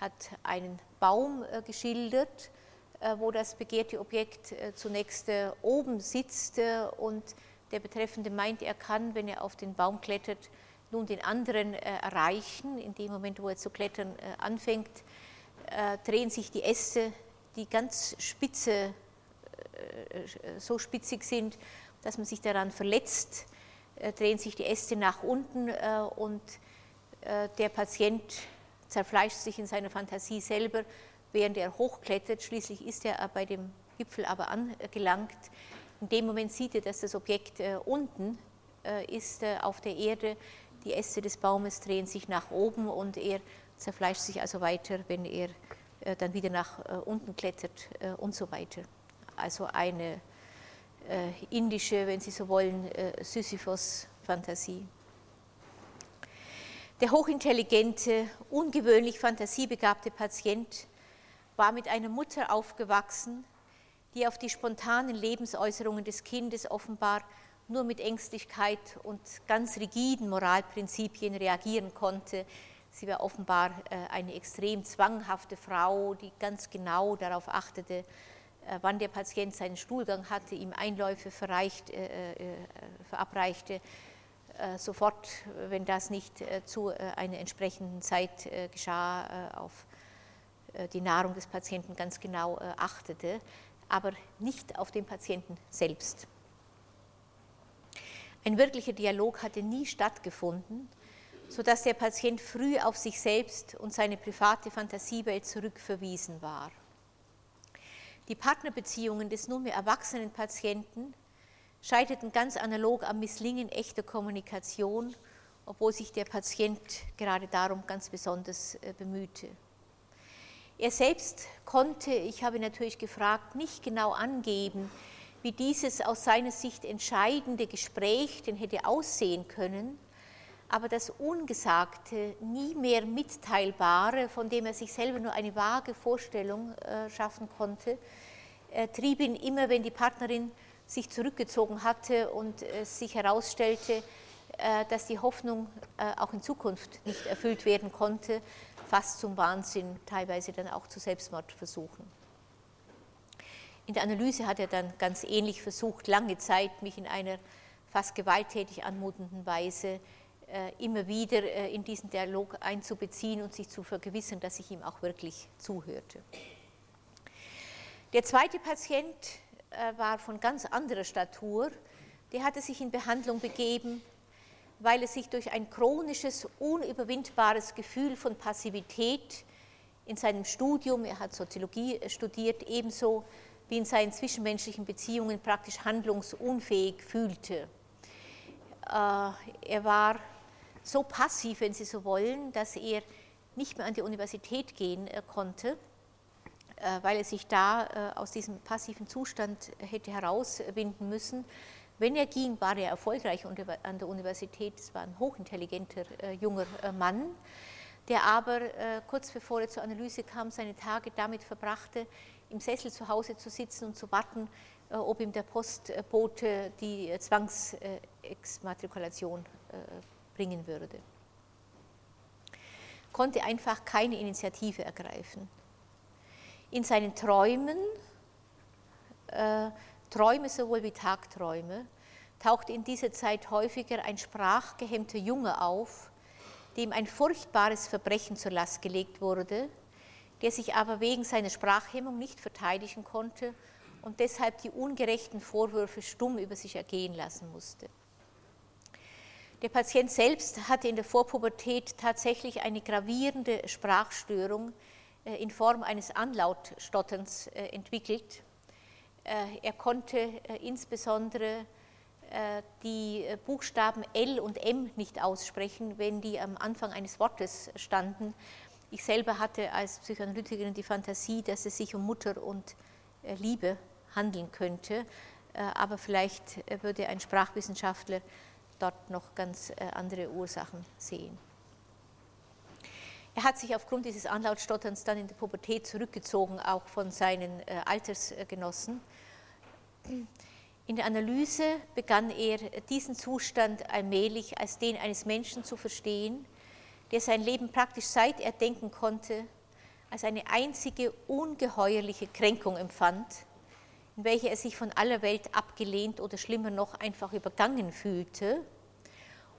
hat einen Baum äh, geschildert, äh, wo das begehrte Objekt äh, zunächst oben sitzt und der Betreffende meint, er kann, wenn er auf den Baum klettert, nun den anderen erreichen. In dem Moment, wo er zu klettern anfängt, drehen sich die Äste, die ganz spitze, so spitzig sind, dass man sich daran verletzt, drehen sich die Äste nach unten und der Patient zerfleischt sich in seiner Fantasie selber, während er hochklettert. Schließlich ist er bei dem Gipfel aber angelangt. In dem Moment sieht er, dass das Objekt äh, unten äh, ist äh, auf der Erde. Die Äste des Baumes drehen sich nach oben und er zerfleischt sich also weiter, wenn er dann wieder nach unten klettert und so weiter. Also eine indische, wenn Sie so wollen, Sisyphos-Fantasie. Der hochintelligente, ungewöhnlich fantasiebegabte Patient war mit einer Mutter aufgewachsen, die auf die spontanen Lebensäußerungen des Kindes offenbar nur mit Ängstlichkeit und ganz rigiden Moralprinzipien reagieren konnte. Sie war offenbar äh, eine extrem zwanghafte Frau, die ganz genau darauf achtete, äh, wann der Patient seinen Stuhlgang hatte, ihm Einläufe äh, verabreichte, sofort, wenn das nicht äh, zu äh, einer entsprechenden Zeit geschah, auf die Nahrung des Patienten ganz genau achtete, aber nicht auf den Patienten selbst. Ein wirklicher Dialog hatte nie stattgefunden sodass der Patient früh auf sich selbst und seine private Fantasiewelt zurückverwiesen war. Die Partnerbeziehungen des nunmehr erwachsenen Patienten scheiterten ganz analog am Misslingen echter Kommunikation, obwohl sich der Patient gerade darum ganz besonders äh, bemühte. Er selbst konnte, ich habe natürlich gefragt, nicht genau angeben, wie dieses aus seiner Sicht entscheidende Gespräch denn hätte aussehen können, aber das Ungesagte, nie mehr Mitteilbare, von dem er sich selber nur eine vage Vorstellung äh, schaffen konnte, äh, trieb ihn immer, wenn die Partnerin sich zurückgezogen hatte und es sich herausstellte, äh, dass die Hoffnung äh, auch in Zukunft nicht erfüllt werden konnte, fast zum Wahnsinn, teilweise dann auch zu Selbstmordversuchen. In der Analyse hat er dann ganz ähnlich versucht, lange Zeit mich in einer fast gewalttätig anmutenden Weise äh, immer wieder in diesen Dialog einzubeziehen und sich zu vergewissern, dass ich ihm auch wirklich zuhörte. Der zweite Patient war von ganz anderer Statur. Der hatte sich in Behandlung begeben, weil er sich durch ein chronisches, unüberwindbares Gefühl von Passivität in seinem Studium, er hat Soziologie studiert, ebenso wie in seinen zwischenmenschlichen Beziehungen praktisch handlungsunfähig fühlte. Äh, er war so passiv, wenn Sie so wollen, dass er nicht mehr an die Universität gehen äh, konnte äh, weil er sich da äh, aus diesem passiven Zustand hätte herauswinden müssen. Wenn er ging, war er erfolgreich an der Universität. Es war ein hochintelligenter äh, junger Mann, der aber kurz bevor er zur Analyse kam, seine Tage damit verbrachte, im Sessel zu Hause zu sitzen und zu warten, ob ihm der Postbote die Zwangsexmatrikulation bringen würde. Konnte einfach keine Initiative ergreifen in seinen Träumen, äh, Träume sowohl wie Tagträume, taucht in dieser Zeit häufiger ein sprachgehemmter Junge auf, dem ein furchtbares Verbrechen zur Last gelegt wurde, der sich aber wegen seiner Sprachhemmung nicht verteidigen konnte und deshalb die ungerechten Vorwürfe stumm über sich ergehen lassen musste. Der Patient selbst hatte in der Vorpubertät tatsächlich eine gravierende Sprachstörung, in Form eines Anlautstotterns äh, entwickelt. Äh, er konnte insbesondere die Buchstaben L und M nicht aussprechen, wenn die am Anfang eines Wortes standen. Ich selber hatte als Psychoanalytikerin die Fantasie, dass es sich um Mutter und Liebe handeln könnte, aber vielleicht würde ein Sprachwissenschaftler dort noch ganz andere Ursachen sehen. Er hat sich aufgrund dieses Anlautstotterns dann in der Pubertät zurückgezogen, auch von seinen äh, Altersgenossen. In der Analyse begann er diesen Zustand allmählich als den eines Menschen zu verstehen, der sein Leben praktisch seit er denken konnte, als eine einzige ungeheuerliche Kränkung empfand, in welcher er sich von aller Welt abgelehnt oder schlimmer noch einfach übergangen fühlte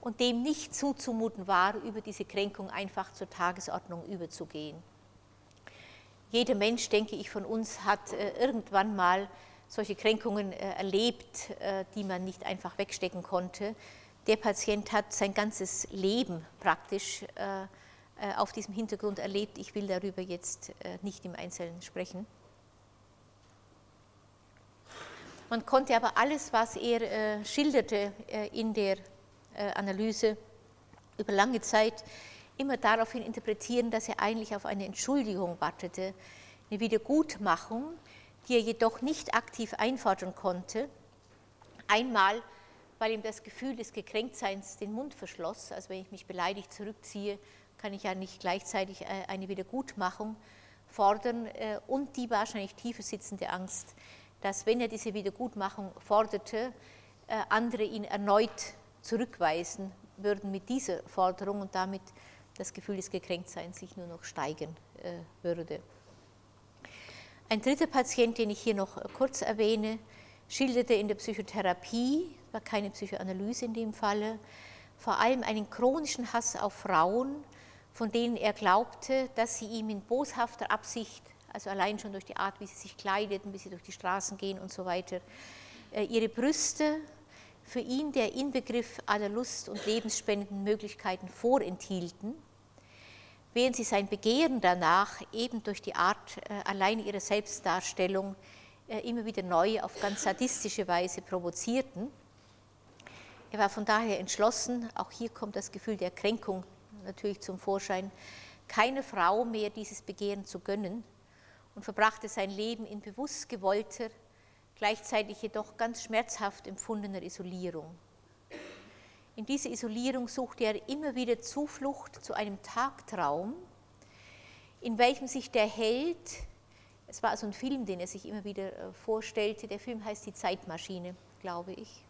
und dem nicht zuzumuten war, über diese Kränkung einfach zur Tagesordnung überzugehen. Jeder Mensch, denke ich, von uns hat äh, irgendwann mal solche Kränkungen äh, erlebt, äh, die man nicht einfach wegstecken konnte. Der Patient hat sein ganzes Leben praktisch auf diesem Hintergrund erlebt. Ich will darüber jetzt nicht im Einzelnen sprechen. Man konnte aber alles, was er schilderte in der äh, Analyse über lange Zeit immer daraufhin interpretieren, dass er eigentlich auf eine Entschuldigung wartete, eine Wiedergutmachung, die er jedoch nicht aktiv einfordern konnte. Einmal, weil ihm das Gefühl des Gekränktseins den Mund verschloss. Also wenn ich mich beleidigt zurückziehe, kann ich ja nicht gleichzeitig äh, eine Wiedergutmachung fordern. Äh, und die wahrscheinlich tiefer sitzende Angst, dass wenn er diese Wiedergutmachung forderte, andere ihn erneut zurückweisen würden mit dieser Forderung und damit das Gefühl des Gekränktseins sich nur noch steigern äh, würde. Ein dritter Patient, den ich hier noch kurz erwähne, schilderte in der Psychotherapie, war keine Psychoanalyse in dem Falle, vor allem einen chronischen Hass auf Frauen, von denen er glaubte, dass sie ihm in boshafter Absicht, also allein schon durch die Art, wie sie sich kleideten, wie sie durch die Straßen gehen und so weiter, äh, ihre Brüste für ihn der Inbegriff aller Lust- und lebensspendenden Möglichkeiten vorenthielten, während sie sein Begehren danach eben durch die Art äh, allein ihrer Selbstdarstellung äh, immer wieder neu auf ganz sadistische Weise provozierten. Er war von daher entschlossen, auch hier kommt das Gefühl der Kränkung natürlich zum Vorschein, keine Frau mehr dieses Begehren zu gönnen und verbrachte sein Leben in bewusst gewollter, gleichzeitig jedoch ganz schmerzhaft empfundener Isolierung. In diese Isolierung suchte er immer wieder Zuflucht zu einem Tagtraum, in welchem sich der Held, es war also ein Film, den er sich immer wieder äh, vorstellte, der Film heißt Die Zeitmaschine, glaube ich.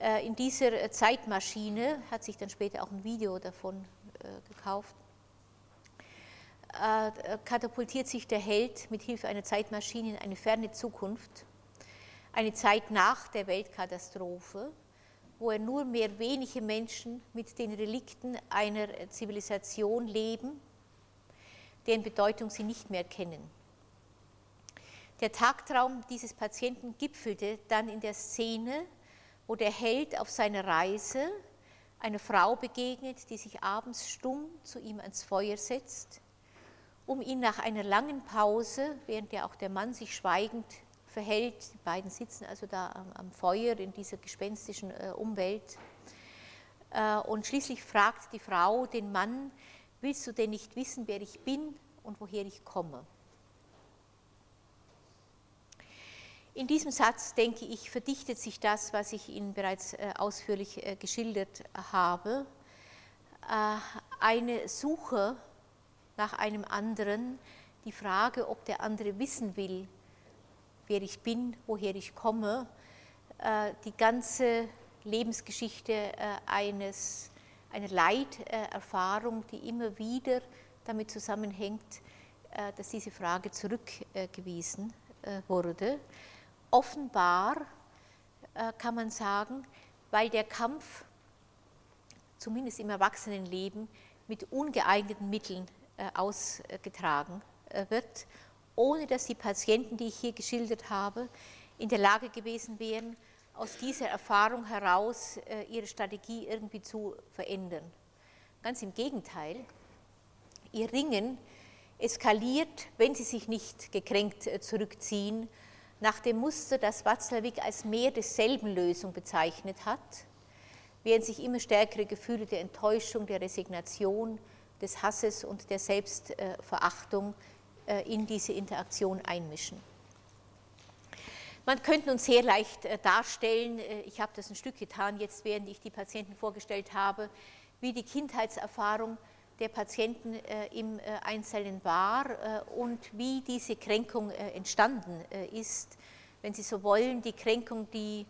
Äh, in dieser äh, Zeitmaschine hat sich dann später auch ein Video davon gekauft katapultiert sich der Held mit Hilfe einer Zeitmaschine in eine ferne Zukunft, eine Zeit nach der Weltkatastrophe, wo er nur mehr wenige Menschen mit den Relikten einer Zivilisation leben, deren Bedeutung sie nicht mehr kennen. Der Tagtraum dieses Patienten gipfelte dann in der Szene, wo der Held auf seiner Reise einer Frau begegnet, die sich abends stumm zu ihm ans Feuer setzt, um ihn nach einer langen Pause, während ja auch der Mann sich schweigend verhält. Die beiden sitzen also da am, Feuer in dieser gespenstischen äh, Umwelt. Äh, und schließlich fragt die Frau den Mann, willst du denn nicht wissen, wer ich bin und woher ich komme? In diesem Satz, denke ich, verdichtet sich das, was ich Ihnen bereits äh, ausführlich geschildert habe. Eine Suche nach einem anderen, die Frage, ob der andere wissen will, wer ich bin, woher ich komme, äh, die ganze Lebensgeschichte äh, eines, einer Leiterfahrung, die immer wieder damit zusammenhängt, äh, dass diese Frage zurückgewiesen wurde. Offenbar kann man sagen, weil der Kampf, zumindest im Erwachsenenleben, mit ungeeigneten Mitteln ausgetragen wird ohne dass die Patienten, die ich hier geschildert habe, in der Lage gewesen wären, aus dieser Erfahrung heraus äh, ihre Strategie irgendwie zu verändern. Ganz im Gegenteil, ihr Ringen eskaliert, wenn sie sich nicht gekränkt äh, zurückziehen, nach dem Muster, das Watzlawick als mehr desselben Lösung bezeichnet hat, während sich immer stärkere Gefühle der Enttäuschung, der Resignation, des Hasses und der Selbstverachtung äh, in diese Interaktion einmischen. Man könnte uns sehr leicht äh, darstellen, äh, ich habe das ein Stück getan, jetzt während ich die Patienten vorgestellt habe, wie die Kindheitserfahrung der Patienten im Einzelnen war und wie diese Kränkung entstanden ist. Wenn Sie so wollen, die Kränkung, die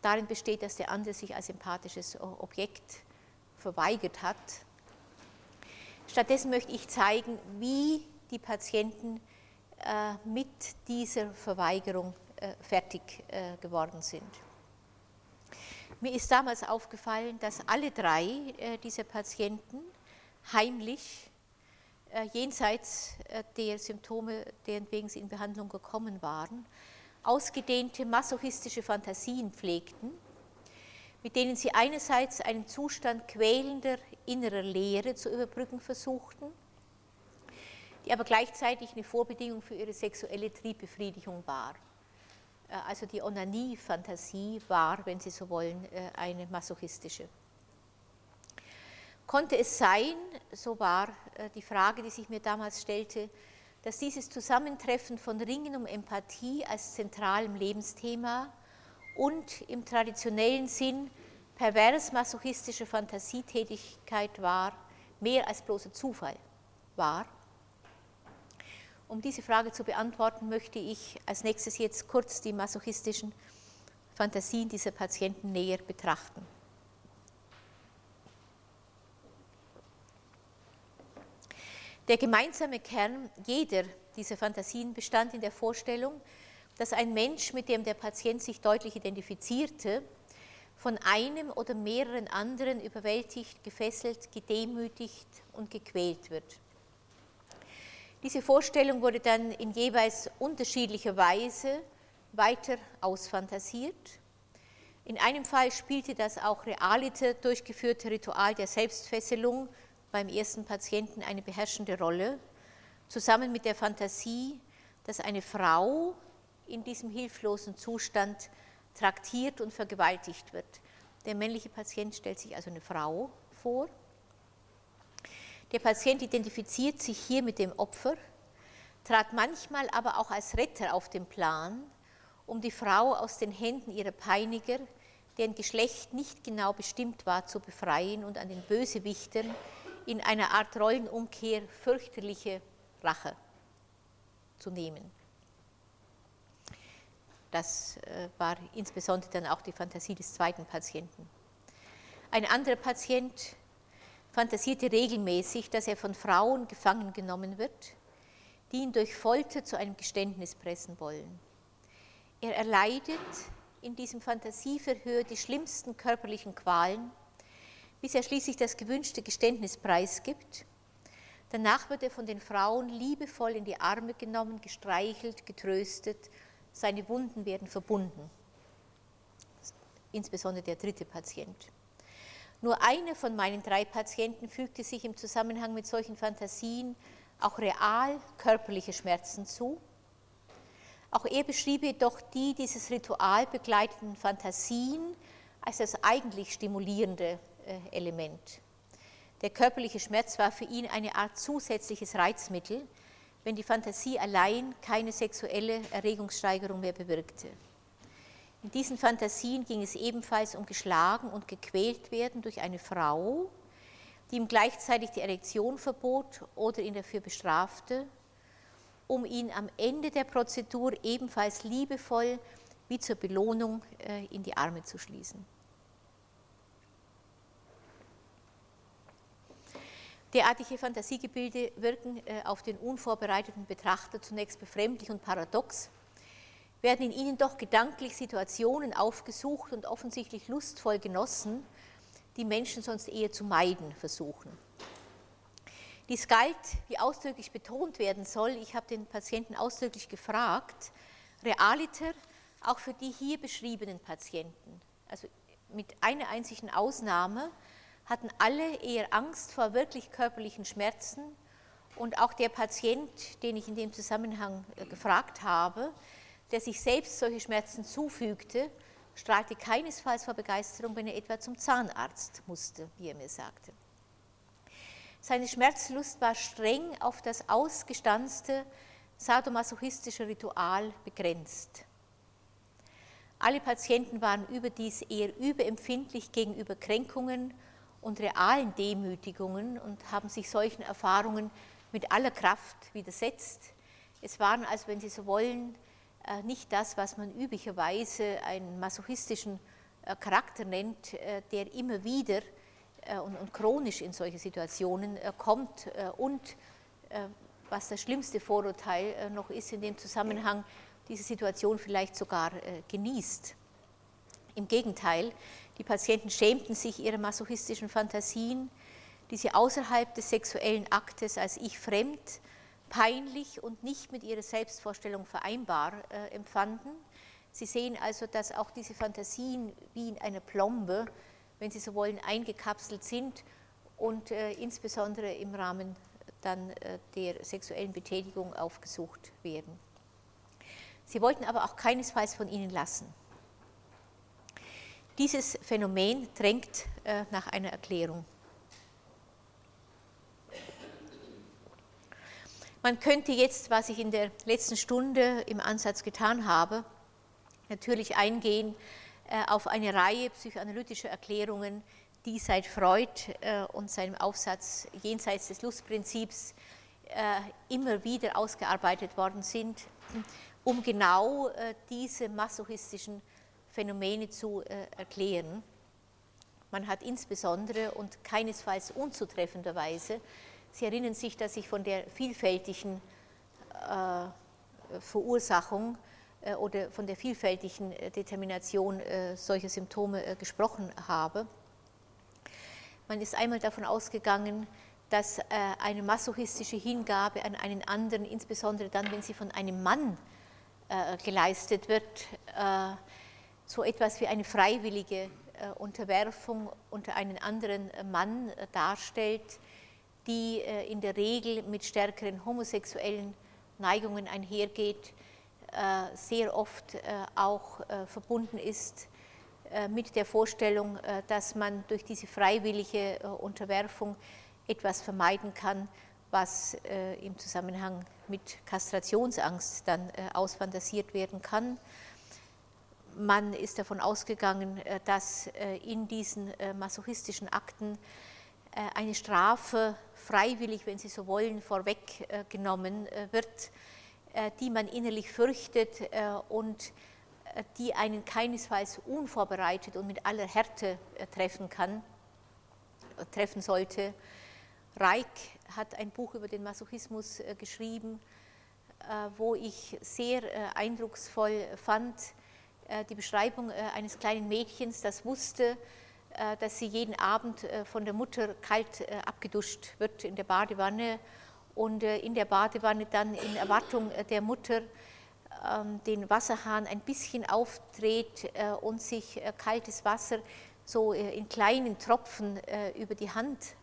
darin besteht, dass der andere sich als empathisches Objekt verweigert hat. Stattdessen möchte ich zeigen, wie die Patienten äh, mit dieser Verweigerung äh, fertig äh, geworden sind. Mir ist damals aufgefallen, dass alle drei dieser Patienten heimlich jenseits der Symptome, deren wegen sie in Behandlung gekommen waren, ausgedehnte masochistische Fantasien pflegten, mit denen sie einerseits einen Zustand quälender innerer Leere zu überbrücken versuchten die aber gleichzeitig eine Vorbedingung für ihre sexuelle Triebbefriedigung war. Äh, also die Onanie-Fantasie war, wenn Sie so wollen, äh, eine masochistische. Konnte es sein, so war äh, die Frage, die sich mir damals stellte, dass dieses Zusammentreffen von Ringen um Empathie als zentralem Lebensthema und im traditionellen Sinn pervers masochistische Fantasietätigkeit war, mehr als bloßer Zufall war um diese Frage zu beantworten, möchte ich als nächstes jetzt kurz die masochistischen Fantasien dieser Patienten näher betrachten. Der gemeinsame Kern jeder dieser Fantasien bestand in der Vorstellung, dass ein Mensch, mit dem der Patient sich deutlich identifizierte, von einem oder mehreren anderen überwältigt, gefesselt, gedemütigt und gequält wird. Diese Vorstellung wurde dann in jeweils unterschiedlicher Weise weiter ausfantasiert. In einem Fall spielte das auch realite durchgeführte Ritual der Selbstfesselung beim ersten Patienten eine beherrschende Rolle, zusammen mit der Fantasie, dass eine Frau in diesem hilflosen Zustand traktiert und vergewaltigt wird. Der männliche Patient stellt sich also eine Frau vor. Der Patient identifiziert sich hier mit dem Opfer, trat manchmal aber auch als Retter auf den Plan, um die Frau aus den Händen ihrer Peiniger, deren Geschlecht nicht genau bestimmt war, zu befreien und an den Bösewichtern in einer Art Rollenumkehr fürchterliche Rache zu nehmen. Das äh, war insbesondere dann auch die Fantasie des zweiten Patienten. Ein anderer Patient fantasierte regelmäßig, dass er von Frauen gefangen genommen wird, die ihn durch Folter zu einem Geständnis pressen wollen. Er erleidet in diesem Fantasieverhör die schlimmsten körperlichen Qualen, bis er schließlich das gewünschte Geständnis preisgibt. Danach wird er von den Frauen liebevoll in die Arme genommen, gestreichelt, getröstet, seine Wunden werden verbunden. Insbesondere der dritte Patient. Nur einer von meinen drei Patienten fügte sich im Zusammenhang mit solchen Fantasien auch real körperliche Schmerzen zu auch er beschrieb jedoch die dieses Ritual begleitenden Fantasien als das eigentlich stimulierende äh, Element. Der körperliche Schmerz war für ihn eine Art zusätzliches Reizmittel, wenn die Fantasie allein keine sexuelle Erregungssteigerung mehr bewirkte. In diesen Fantasien ging es ebenfalls um geschlagen und gequält werden durch eine Frau, die ihm gleichzeitig die Erektion verbot oder ihn dafür bestrafte, um ihn am Ende der Prozedur ebenfalls liebevoll wie zur Belohnung äh, in die Arme zu schließen. Derartige Fantasiegebilde wirken äh, auf den unvorbereiteten Betrachter zunächst befremdlich und paradox, werden in ihnen doch gedanklich Situationen aufgesucht und offensichtlich lustvoll genossen, die Menschen sonst eher zu meiden versuchen. Dies galt, wie ausdrücklich betont werden soll, ich habe den Patienten ausdrücklich gefragt, realiter auch für die hier beschriebenen Patienten. Also mit einer einzigen Ausnahme hatten alle eher Angst vor wirklich körperlichen Schmerzen und auch der Patient, den ich in dem Zusammenhang äh, gefragt habe, der sich selbst solche Schmerzen zufügte, strahlte keinesfalls vor Begeisterung, wenn er etwa zum Zahnarzt musste, wie er mir sagte. Seine Schmerzlust war streng auf das ausgestanzte sadomasochistische Ritual begrenzt. Alle Patienten waren überdies eher überempfindlich gegenüber Kränkungen und realen Demütigungen und haben sich solchen Erfahrungen mit aller Kraft widersetzt. Es waren also, wenn Sie so wollen, nicht das, was man üblicherweise einen masochistischen äh, Charakter nennt, äh, der immer wieder äh, und, chronisch in solche Situationen äh, kommt äh, und was das schlimmste Vorurteil noch ist in dem Zusammenhang, diese Situation vielleicht sogar genießt. Im Gegenteil, die Patienten schämten sich ihrer masochistischen Fantasien, die sie außerhalb des sexuellen Aktes als ich fremd, peinlich und nicht mit ihrer Selbstvorstellung vereinbar äh, empfanden. Sie sehen also, dass auch diese Fantasien wie in einer Plombe wenn Sie so wollen, eingekapselt sind und äh, insbesondere im Rahmen dann äh, der sexuellen Betätigung aufgesucht werden. Sie wollten aber auch keinesfalls von ihnen lassen. Dieses Phänomen drängt äh, nach einer Erklärung. Man könnte jetzt, was ich in der letzten Stunde im Ansatz getan habe, natürlich eingehen äh, auf eine Reihe psychoanalytischer Erklärungen, die seit Freud äh, und seinem Aufsatz jenseits des Lustprinzips äh, immer wieder ausgearbeitet worden sind, um genau diese masochistischen Phänomene zu erklären. Man hat insbesondere und keinesfalls unzutreffenderweise, Sie erinnern sich, dass ich von der vielfältigen Verursachung äh, oder von der vielfältigen äh, Determination äh, solcher Symptome gesprochen habe. Man ist einmal davon ausgegangen, dass eine masochistische Hingabe an einen anderen, insbesondere dann, wenn sie von einem Mann geleistet wird, so etwas wie eine freiwillige Unterwerfung unter einen anderen Mann darstellt, die in der Regel mit stärkeren homosexuellen Neigungen einhergeht, sehr oft auch verbunden ist mit der Vorstellung, dass man durch diese freiwillige Unterwerfung etwas vermeiden kann, was im Zusammenhang mit Kastrationsangst dann ausfantasiert werden kann. Man ist davon ausgegangen, dass in diesen masochistischen Akten eine Strafe freiwillig, wenn Sie so wollen, vorweggenommen wird, die man innerlich fürchtet und die einen keinesfalls unvorbereitet und mit aller Härte treffen kann, treffen sollte. Reich hat ein Buch über den Masochismus geschrieben, wo ich sehr eindrucksvoll fand die Beschreibung eines kleinen Mädchens, das wusste, dass sie jeden Abend von der Mutter kalt abgeduscht wird in der Badewanne und in der Badewanne dann in Erwartung der Mutter ähm, den Wasserhahn ein bisschen aufdreht und sich kaltes Wasser so in kleinen Tropfen über die Hand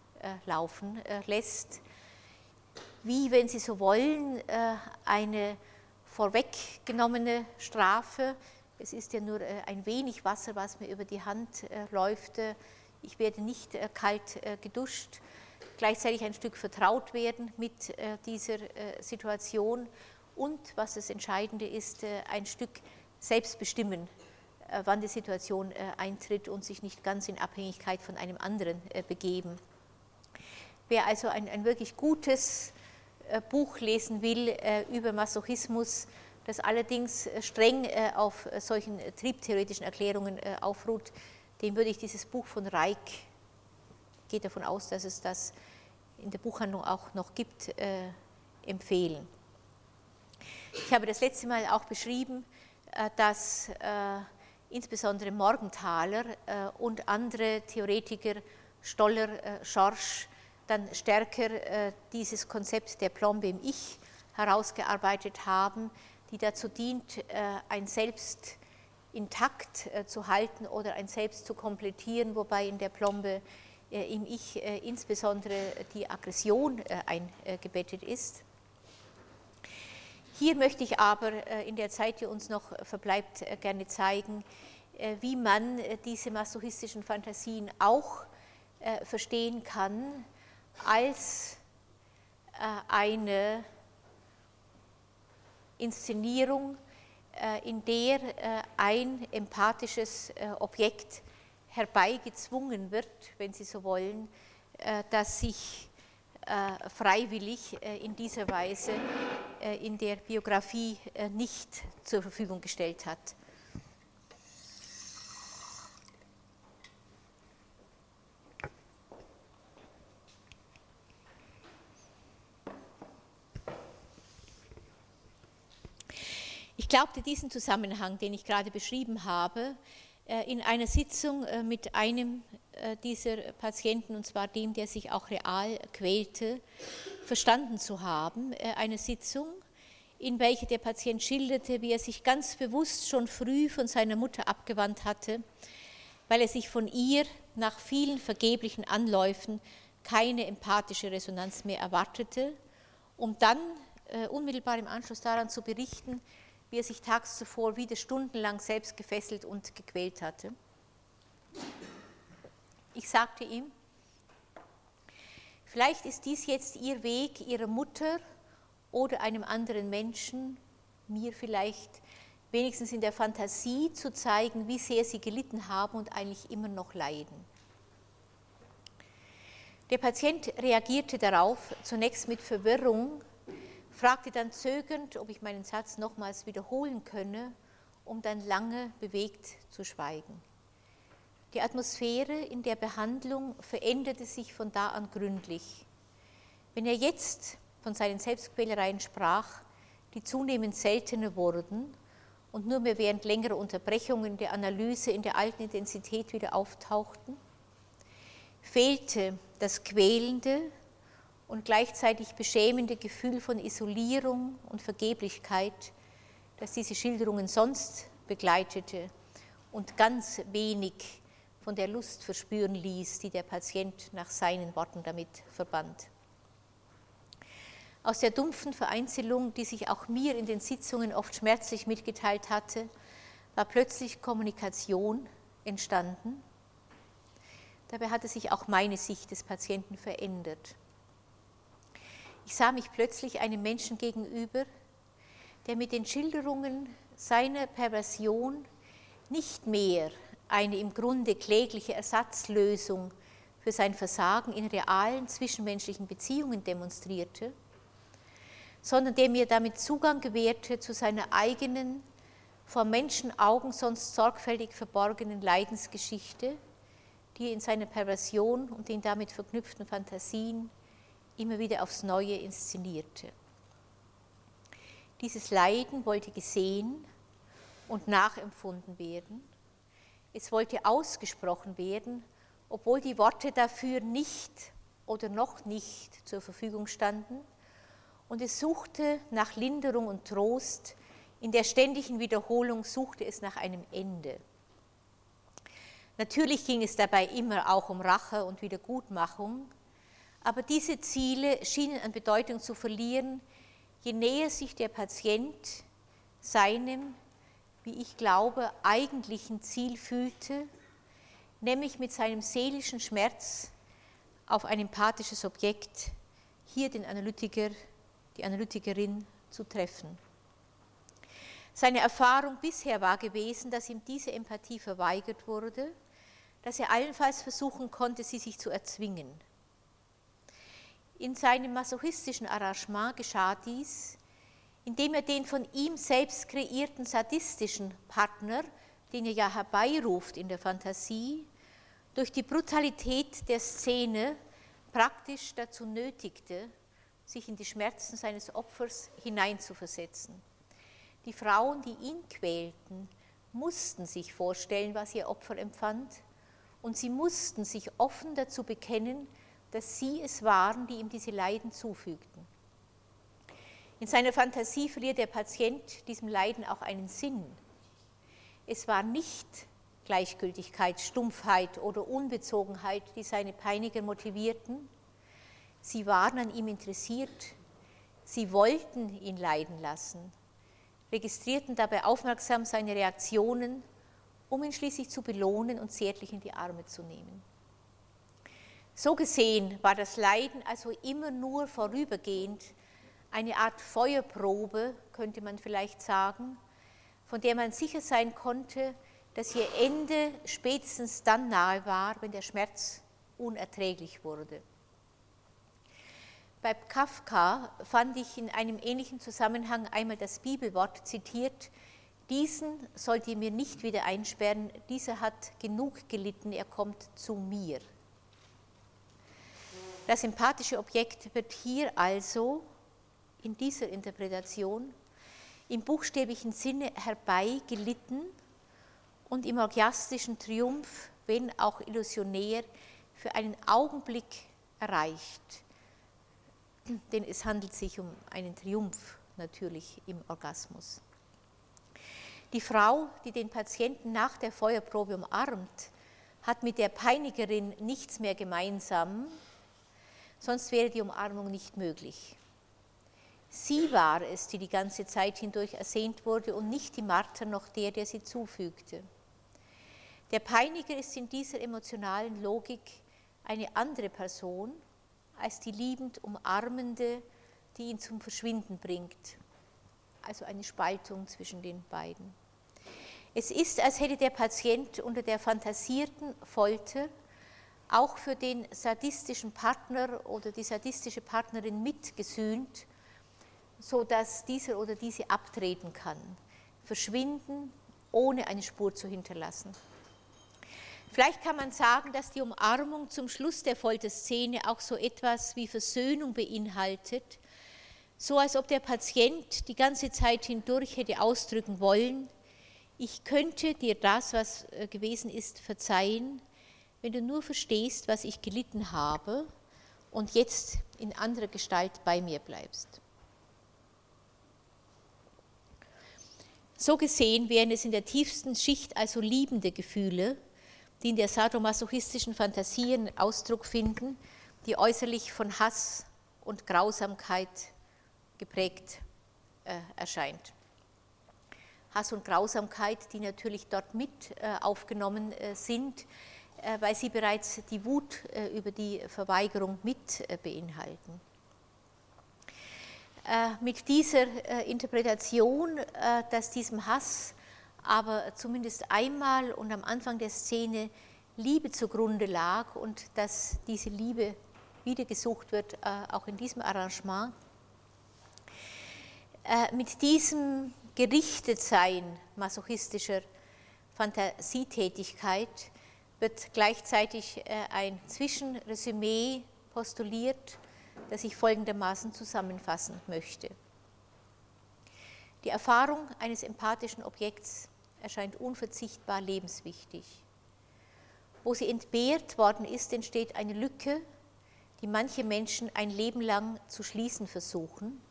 laufen lässt, wie, wenn Sie so wollen, eine vorweggenommene Strafe. Es ist ja nur ein wenig Wasser, was mir über die Hand läuft. Ich werde nicht kalt geduscht. Gleichzeitig ein Stück vertraut werden mit dieser Situation und, was das Entscheidende ist, ein Stück selbst bestimmen, wann die Situation eintritt und sich nicht ganz in Abhängigkeit von einem anderen begeben. Wer also ein, ein wirklich gutes Buch lesen will über Masochismus, das allerdings streng auf solchen triebtheoretischen Erklärungen aufruht, dem würde ich dieses Buch von Reich, geht davon aus, dass es das in der Buchhandlung auch noch gibt, empfehlen. Ich habe das letzte Mal auch beschrieben, dass insbesondere Morgenthaler und andere Theoretiker, Stoller, Schorsch, dann stärker dieses Konzept der Plombe im Ich herausgearbeitet haben, die dazu dient, ein Selbst intakt zu halten oder ein Selbst zu komplettieren, wobei in der Plombe im Ich insbesondere die Aggression eingebettet ist. Hier möchte ich aber in der Zeit, die uns noch verbleibt, gerne zeigen, wie man diese masochistischen Fantasien auch verstehen kann als eine Inszenierung, in der ein empathisches Objekt herbeigezwungen wird, wenn Sie so wollen, das sich äh, freiwillig äh, in dieser Weise äh, in der Biografie nicht zur Verfügung gestellt hat. Ich glaubte diesen Zusammenhang, den ich gerade beschrieben habe, in einer Sitzung mit einem äh, dieser Patienten, und zwar dem, der sich auch real quälte, verstanden zu haben. Äh, eine Sitzung, in welcher der Patient schilderte, wie er sich ganz bewusst schon früh von seiner Mutter abgewandt hatte, weil er sich von ihr nach vielen vergeblichen Anläufen keine empathische Resonanz mehr erwartete, um dann äh, unmittelbar im Anschluss daran zu berichten, wie er sich tags zuvor wieder stundenlang selbst gefesselt und gequält hatte. Ich sagte ihm, vielleicht ist dies jetzt Ihr Weg, Ihrer Mutter oder einem anderen Menschen, mir vielleicht wenigstens in der Fantasie zu zeigen, wie sehr Sie gelitten haben und eigentlich immer noch leiden. Der Patient reagierte darauf zunächst mit Verwirrung, fragte dann zögernd, ob ich meinen Satz nochmals wiederholen könne, um dann lange bewegt zu schweigen. Die Atmosphäre in der Behandlung veränderte sich von da an gründlich. Wenn er jetzt von seinen Selbstquälereien sprach, die zunehmend seltener wurden und nur mehr während längerer Unterbrechungen der Analyse in der alten Intensität wieder auftauchten, fehlte das quälende und gleichzeitig beschämende Gefühl von Isolierung und Vergeblichkeit, das diese Schilderungen sonst begleitete und ganz wenig von der Lust verspüren ließ, die der Patient nach seinen Worten damit verband. Aus der dumpfen Vereinzelung, die sich auch mir in den Sitzungen oft schmerzlich mitgeteilt hatte, war plötzlich Kommunikation entstanden. Dabei hatte sich auch meine Sicht des Patienten verändert. Ich sah mich plötzlich einem Menschen gegenüber, der mit den Schilderungen seiner Perversion nicht mehr eine im Grunde klägliche Ersatzlösung für sein Versagen in realen zwischenmenschlichen Beziehungen demonstrierte, sondern der mir damit Zugang gewährte zu seiner eigenen, vor Menschenaugen sonst sorgfältig verborgenen Leidensgeschichte, die in seiner Perversion und den damit verknüpften Fantasien immer wieder aufs Neue inszenierte. Dieses Leiden wollte gesehen und nachempfunden werden. Es wollte ausgesprochen werden, obwohl die Worte dafür nicht oder noch nicht zur Verfügung standen. Und es suchte nach Linderung und Trost. In der ständigen Wiederholung suchte es nach einem Ende. Natürlich ging es dabei immer auch um Rache und Wiedergutmachung, aber diese Ziele schienen an Bedeutung zu verlieren, je näher sich der Patient seinem, wie ich glaube, eigentlichen Ziel fühlte, nämlich mit seinem seelischen Schmerz auf ein empathisches Objekt, hier den Analytiker, die Analytikerin zu treffen. Seine Erfahrung bisher war gewesen, dass ihm diese Empathie verweigert wurde, dass er allenfalls versuchen konnte, sie sich zu erzwingen. In seinem masochistischen Arrangement geschah dies, indem er den von ihm selbst kreierten sadistischen Partner, den er ja herbeiruft in der Fantasie, durch die Brutalität der Szene praktisch dazu nötigte, sich in die Schmerzen seines Opfers hineinzuversetzen. Die Frauen, die ihn quälten, mussten sich vorstellen, was ihr Opfer empfand, und sie mussten sich offen dazu bekennen, dass sie es waren, die ihm diese Leiden zufügten. In seiner Fantasie verliert der Patient diesem Leiden auch einen Sinn. Es war nicht Gleichgültigkeit, Stumpfheit oder Unbezogenheit, die seine Peiniger motivierten. Sie waren an ihm interessiert. Sie wollten ihn leiden lassen, registrierten dabei aufmerksam seine Reaktionen, um ihn schließlich zu belohnen und zärtlich in die Arme zu nehmen. So gesehen war das Leiden also immer nur vorübergehend eine Art Feuerprobe, könnte man vielleicht sagen, von der man sicher sein konnte, dass ihr Ende spätestens dann nahe war, wenn der Schmerz unerträglich wurde. Bei Kafka fand ich in einem ähnlichen Zusammenhang einmal das Bibelwort zitiert, diesen sollt ihr mir nicht wieder einsperren, dieser hat genug gelitten, er kommt zu mir. Das empathische Objekt wird hier also in dieser Interpretation im buchstäblichen Sinne herbeigelitten und im orgiastischen Triumph, wenn auch illusionär, für einen Augenblick erreicht. Denn es handelt sich um einen Triumph natürlich im Orgasmus. Die Frau, die den Patienten nach der Feuerprobe umarmt, hat mit der Peinigerin nichts mehr gemeinsam, sonst wäre die Umarmung nicht möglich. Sie war es, die die ganze Zeit hindurch ersehnt wurde und nicht die Marter noch der, der sie zufügte. Der Peiniger ist in dieser emotionalen Logik eine andere Person als die liebend Umarmende, die ihn zum Verschwinden bringt. Also eine Spaltung zwischen den beiden. Es ist, als hätte der Patient unter der fantasierten Folter auch für den sadistischen Partner oder die sadistische Partnerin mitgesühnt, sodass dieser oder diese abtreten kann, verschwinden, ohne eine Spur zu hinterlassen. Vielleicht kann man sagen, dass die Umarmung zum Schluss der Folterszene auch so etwas wie Versöhnung beinhaltet, so als ob der Patient die ganze Zeit hindurch hätte ausdrücken wollen, ich könnte dir das, was äh, gewesen ist, verzeihen, wenn du nur verstehst, was ich gelitten habe und jetzt in anderer Gestalt bei mir bleibst. So gesehen wären es in der tiefsten Schicht also liebende Gefühle, die in der sadomasochistischen Fantasien Ausdruck finden, die äußerlich von Hass und Grausamkeit geprägt äh, erscheint. Hass und Grausamkeit, die natürlich dort mit äh, aufgenommen äh, sind, weil sie bereits die Wut äh, über die Verweigerung mit äh, beinhalten. Mit dieser Interpretation, dass diesem Hass aber zumindest einmal und am Anfang der Szene Liebe zugrunde lag und dass diese Liebe wieder gesucht wird, auch in diesem Arrangement. Mit diesem Gerichtetsein masochistischer Fantasietätigkeit wird gleichzeitig äh, ein Zwischenresümee postuliert, das ich folgendermaßen zusammenfassen möchte. Die Erfahrung eines empathischen Objekts erscheint unverzichtbar lebenswichtig. Wo sie entbehrt worden ist, entsteht eine Lücke, die manche Menschen ein Leben lang zu schließen versuchen.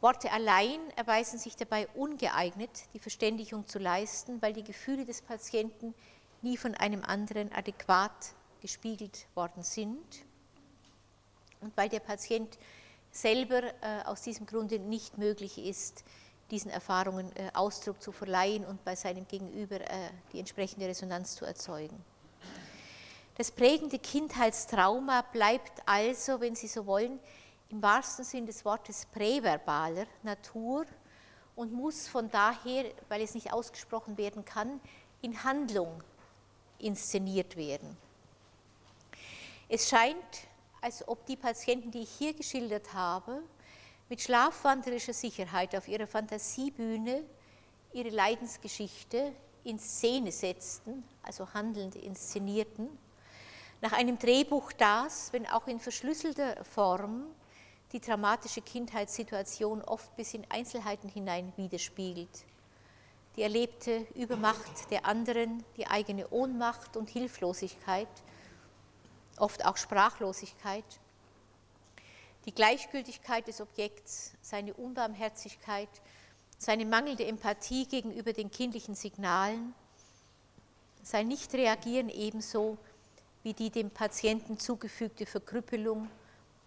Worte allein erweisen sich dabei ungeeignet, die Verständigung zu leisten, weil die Gefühle des Patienten nie von einem anderen adäquat gespiegelt worden sind und weil der Patient selber äh, aus diesem Grunde nicht möglich ist, diesen Erfahrungen äh, Ausdruck zu verleihen und bei seinem Gegenüber äh, die entsprechende Resonanz zu erzeugen. Das prägende Kindheitstrauma bleibt also, wenn Sie so wollen, im wahrsten Sinn des Wortes präverbaler Natur und muss von daher, weil es nicht ausgesprochen werden kann, in Handlung inszeniert werden. Es scheint, als ob die Patienten, die ich hier geschildert habe, mit schlafwandlerischer Sicherheit auf ihrer Fantasiebühne ihre Leidensgeschichte in Szene setzten, also handelnd inszenierten, nach einem Drehbuch das, wenn auch in verschlüsselter Form, die dramatische Kindheitssituation oft bis in Einzelheiten hinein widerspiegelt die erlebte Übermacht der anderen, die eigene Ohnmacht und Hilflosigkeit, oft auch Sprachlosigkeit, die Gleichgültigkeit des Objekts, seine Unbarmherzigkeit, seine mangelnde Empathie gegenüber den kindlichen Signalen, sein Nichtreagieren ebenso wie die dem Patienten zugefügte Verkrüppelung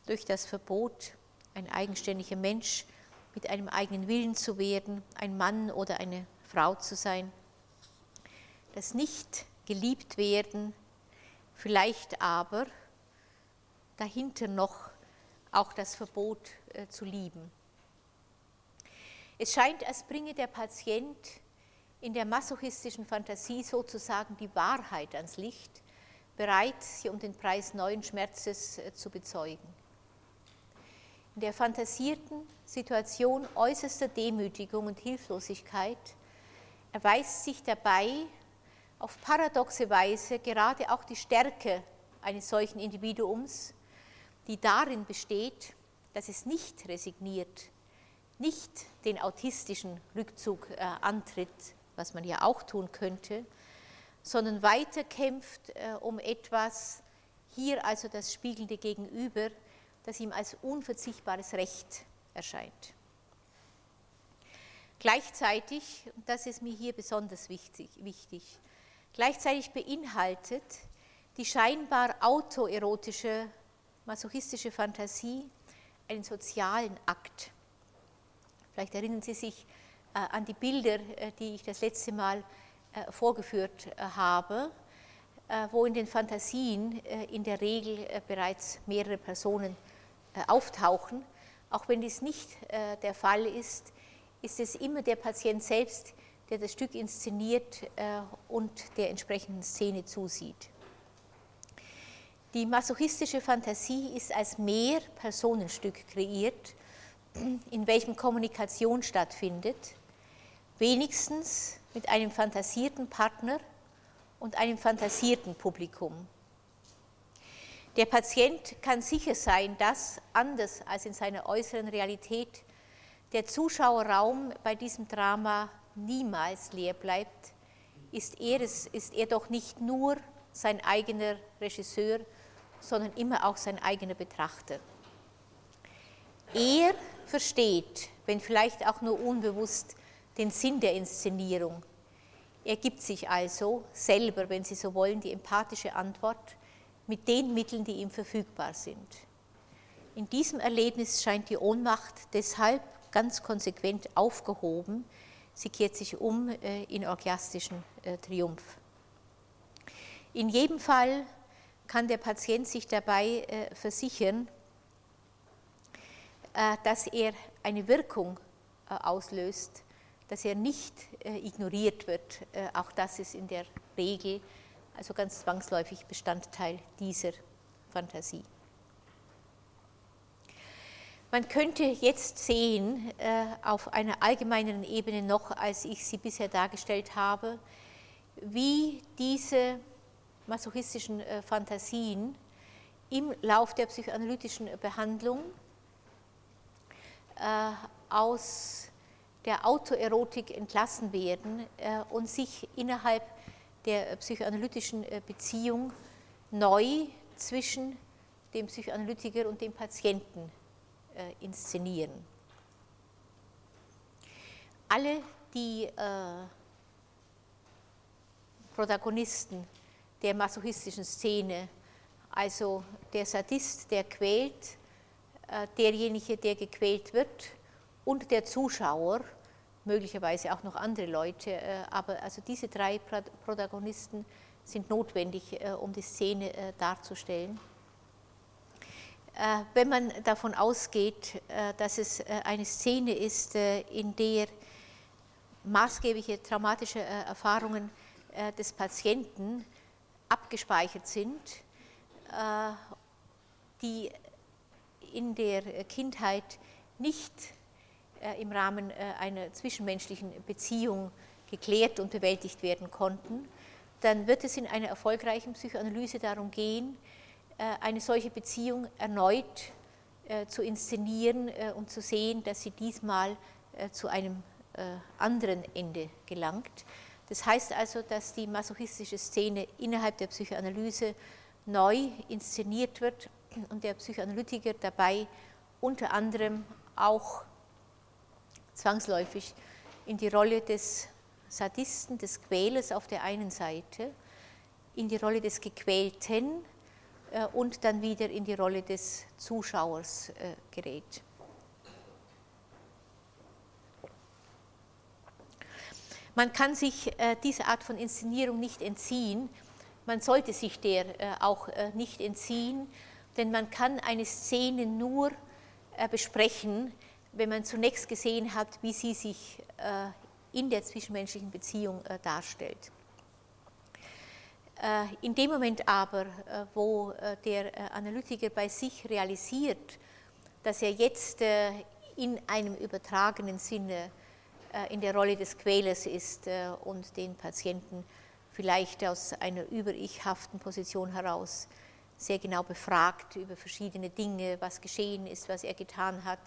durch das Verbot, ein eigenständiger Mensch mit einem eigenen Willen zu werden, ein Mann oder eine Frau zu sein. Das nicht geliebt werden, vielleicht aber dahinter noch auch das Verbot äh, zu lieben. Es scheint, als bringe der Patient in der masochistischen Fantasie sozusagen die Wahrheit ans Licht, bereit, sie um den Preis neuen Schmerzes äh, zu bezeugen. In der fantasierten Situation äußerster Demütigung und Hilflosigkeit erweist sich dabei auf paradoxe Weise gerade auch die Stärke eines solchen Individuums, die darin besteht, dass es nicht resigniert, nicht den autistischen Rückzug äh, antritt, was man ja auch tun könnte, sondern weiterkämpft äh, um etwas, hier also das spiegelnde Gegenüber, das ihm als unverzichtbares Recht erscheint. Gleichzeitig, und das ist mir hier besonders wichtig, wichtig gleichzeitig beinhaltet die scheinbar autoerotische, masochistische Fantasie einen sozialen Akt. Vielleicht erinnern Sie sich äh, an die Bilder, äh, die ich das letzte Mal äh, vorgeführt äh, habe, äh, wo in den Fantasien äh, in der Regel bereits mehrere Personen auftauchen. Auch wenn dies nicht der Fall ist, ist es immer der Patient selbst, der das Stück inszeniert äh, und der entsprechenden Szene zusieht. Die masochistische Fantasie ist als Mehr-Personenstück kreiert, in welchem Kommunikation stattfindet, wenigstens mit einem fantasierten Partner und einem fantasierten Publikum. Der Patient kann sicher sein, dass, anders als in seiner äußeren Realität, der Zuschauerraum bei diesem Drama niemals leer bleibt, ist er, es, ist er doch nicht nur sein eigener Regisseur, sondern immer auch sein eigener Betrachter. Er versteht, wenn vielleicht auch nur unbewusst, den Sinn der Inszenierung. Er gibt sich also selber, wenn Sie so wollen, die empathische Antwort mit den Mitteln, die ihm verfügbar sind. In diesem Erlebnis scheint die Ohnmacht deshalb ganz konsequent aufgehoben. Sie kehrt sich um äh, in orgiastischen äh, Triumph. In jedem Fall kann der Patient sich dabei äh, versichern, dass er eine Wirkung auslöst, dass er nicht ignoriert wird. Auch das ist in der Regel, also ganz zwangsläufig Bestandteil dieser Fantasie. Man könnte jetzt sehen, äh, auf einer allgemeineren Ebene noch, als ich sie bisher dargestellt habe, wie diese masochistischen äh, Fantasien im Lauf der psychoanalytischen Behandlung äh, aus der Autoerotik entlassen werden und sich innerhalb der psychoanalytischen Beziehung neu zwischen dem Psychoanalytiker und dem Patienten äh, inszenieren. Alle die äh, Protagonisten der masochistischen Szene, also der Sadist, der quält, äh, derjenige, der gequält wird und der Zuschauer, möglicherweise auch noch andere Leute, äh, aber also diese drei Protagonisten sind notwendig, äh, um die Szene äh, darzustellen. Äh, wenn man davon ausgeht, äh, dass es äh, eine Szene ist, in der maßgebliche traumatische Erfahrungen des Patienten abgespeichert sind, die in der Kindheit nicht im Rahmen einer zwischenmenschlichen Beziehung geklärt und bewältigt werden konnten, dann wird es in einer erfolgreichen Psychoanalyse darum gehen, eine solche Beziehung erneut äh, zu inszenieren äh, und zu sehen, dass sie diesmal zu einem anderen Ende gelangt. Das heißt also, dass die masochistische Szene innerhalb der Psychoanalyse neu inszeniert wird und der Psychoanalytiker dabei unter anderem auch zwangsläufig in die Rolle des Sadisten, des Quälers auf der einen Seite, in die Rolle des Gequälten äh, und dann wieder in die Rolle des Zuschauers äh, gerät. Man kann sich äh, dieser Art von Inszenierung nicht entziehen, man sollte sich der auch nicht entziehen, denn man kann eine Szene nur besprechen, wenn man zunächst gesehen hat, wie sie sich in der zwischenmenschlichen Beziehung darstellt. Äh, in dem Moment aber, äh, wo äh, der Analytiker bei sich realisiert, dass er jetzt in einem übertragenen Sinne in der Rolle des Quälers ist und den Patienten vielleicht aus einer über-ich-haften Position heraus sehr genau befragt über verschiedene Dinge, was geschehen ist, was er getan hat,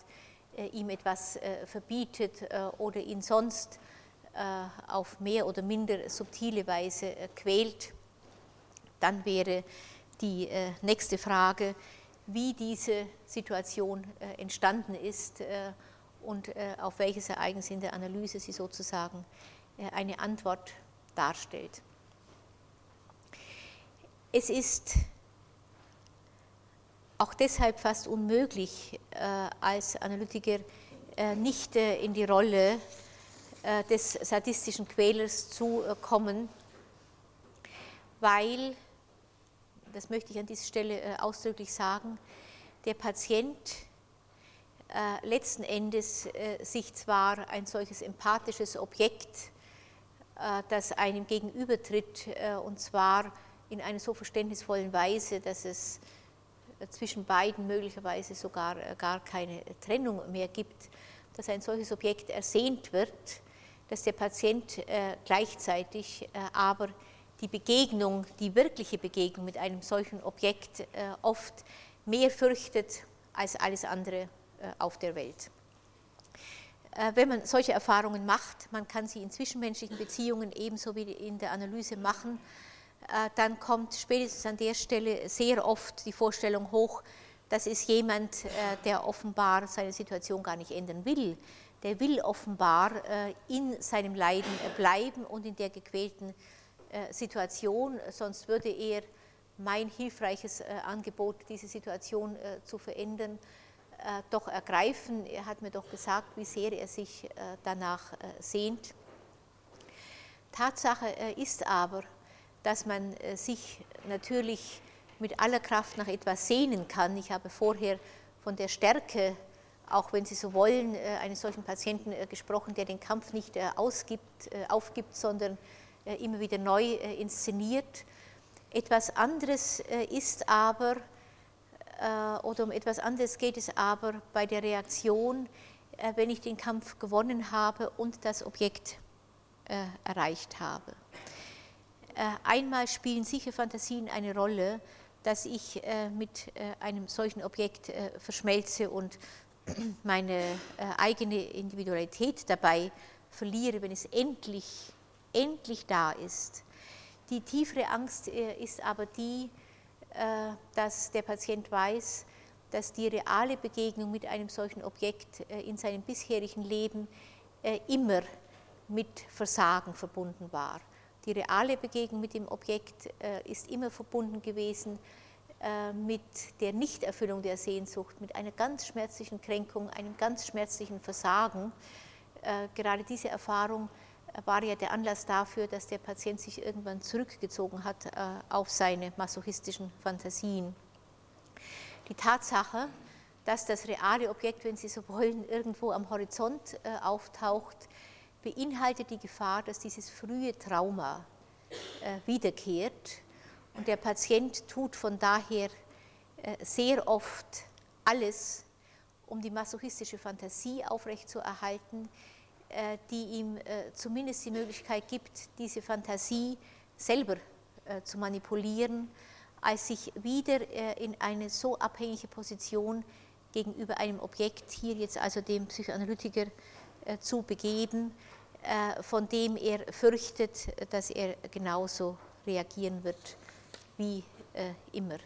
ihm etwas verbietet oder ihn sonst auf mehr oder minder subtile Weise quält dann wäre die äh, nächste Frage, wie diese Situation äh, entstanden ist äh, und auf welches Ereignis in der Analyse sie sozusagen eine Antwort darstellt. Es ist auch deshalb fast unmöglich, als Analytiker nicht in die Rolle des sadistischen Quälers zu kommen, weil das möchte ich an dieser Stelle äh, ausdrücklich sagen, der Patient äh, letzten Endes äh, sich zwar ein solches empathisches Objekt, das einem gegenübertritt, und zwar in einer so verständnisvollen Weise, dass es zwischen beiden möglicherweise sogar gar keine Trennung mehr gibt, dass ein solches Objekt ersehnt wird, dass der Patient gleichzeitig aber die Begegnung, die wirkliche Begegnung mit einem solchen Objekt äh, oft mehr fürchtet als alles andere äh, auf der Welt. Äh, wenn man solche Erfahrungen macht, man kann sie in zwischenmenschlichen Beziehungen ebenso wie in der Analyse machen, dann kommt spätestens an der Stelle sehr oft die Vorstellung hoch, das ist jemand, der offenbar seine Situation gar nicht ändern will, der will offenbar in seinem Leiden bleiben und in der gequälten Situation, sonst würde er mein hilfreiches Angebot, diese Situation zu verändern, doch ergreifen. Er hat mir doch gesagt, wie sehr er sich danach sehnt. Tatsache ist aber, dass man sich natürlich mit aller Kraft nach etwas sehnen kann. Ich habe vorher von der Stärke, auch wenn Sie so wollen, äh, eines solchen Patienten äh, gesprochen, der den Kampf nicht äh, ausgibt, aufgibt, sondern immer wieder neu inszeniert. Etwas anderes ist aber, oder um etwas anderes geht es aber bei der Reaktion, wenn ich den Kampf gewonnen habe und das Objekt erreicht habe. Einmal spielen sicher Fantasien eine Rolle, dass ich äh, mit äh, einem solchen Objekt äh, verschmelze und meine eigene Individualität dabei verliere, wenn es endlich, endlich da ist. Die tiefere Angst ist aber die, dass der Patient weiß, dass die reale Begegnung mit einem solchen Objekt in seinem bisherigen Leben immer mit Versagen verbunden war. Die reale Begegnung mit dem Objekt äh, ist immer verbunden gewesen äh, mit der Nichterfüllung der Sehnsucht, mit einer ganz schmerzlichen Kränkung, einem ganz schmerzlichen Versagen. Äh, gerade diese Erfahrung war ja der Anlass dafür, dass der Patient sich irgendwann zurückgezogen hat auf seine masochistischen Fantasien. Die Tatsache, dass das reale Objekt, wenn Sie so wollen, irgendwo am Horizont auftaucht, beinhaltet die Gefahr, dass dieses frühe Trauma äh, wiederkehrt. Und der Patient tut von daher äh, sehr oft alles, um die masochistische Fantasie aufrechtzuerhalten, äh, die ihm zumindest die Möglichkeit gibt, diese Fantasie selber zu manipulieren, als sich wieder in eine so abhängige Position gegenüber einem Objekt, hier jetzt also dem Psychoanalytiker, zu begeben, äh, von dem er fürchtet, dass er genauso reagieren wird wie äh, immer.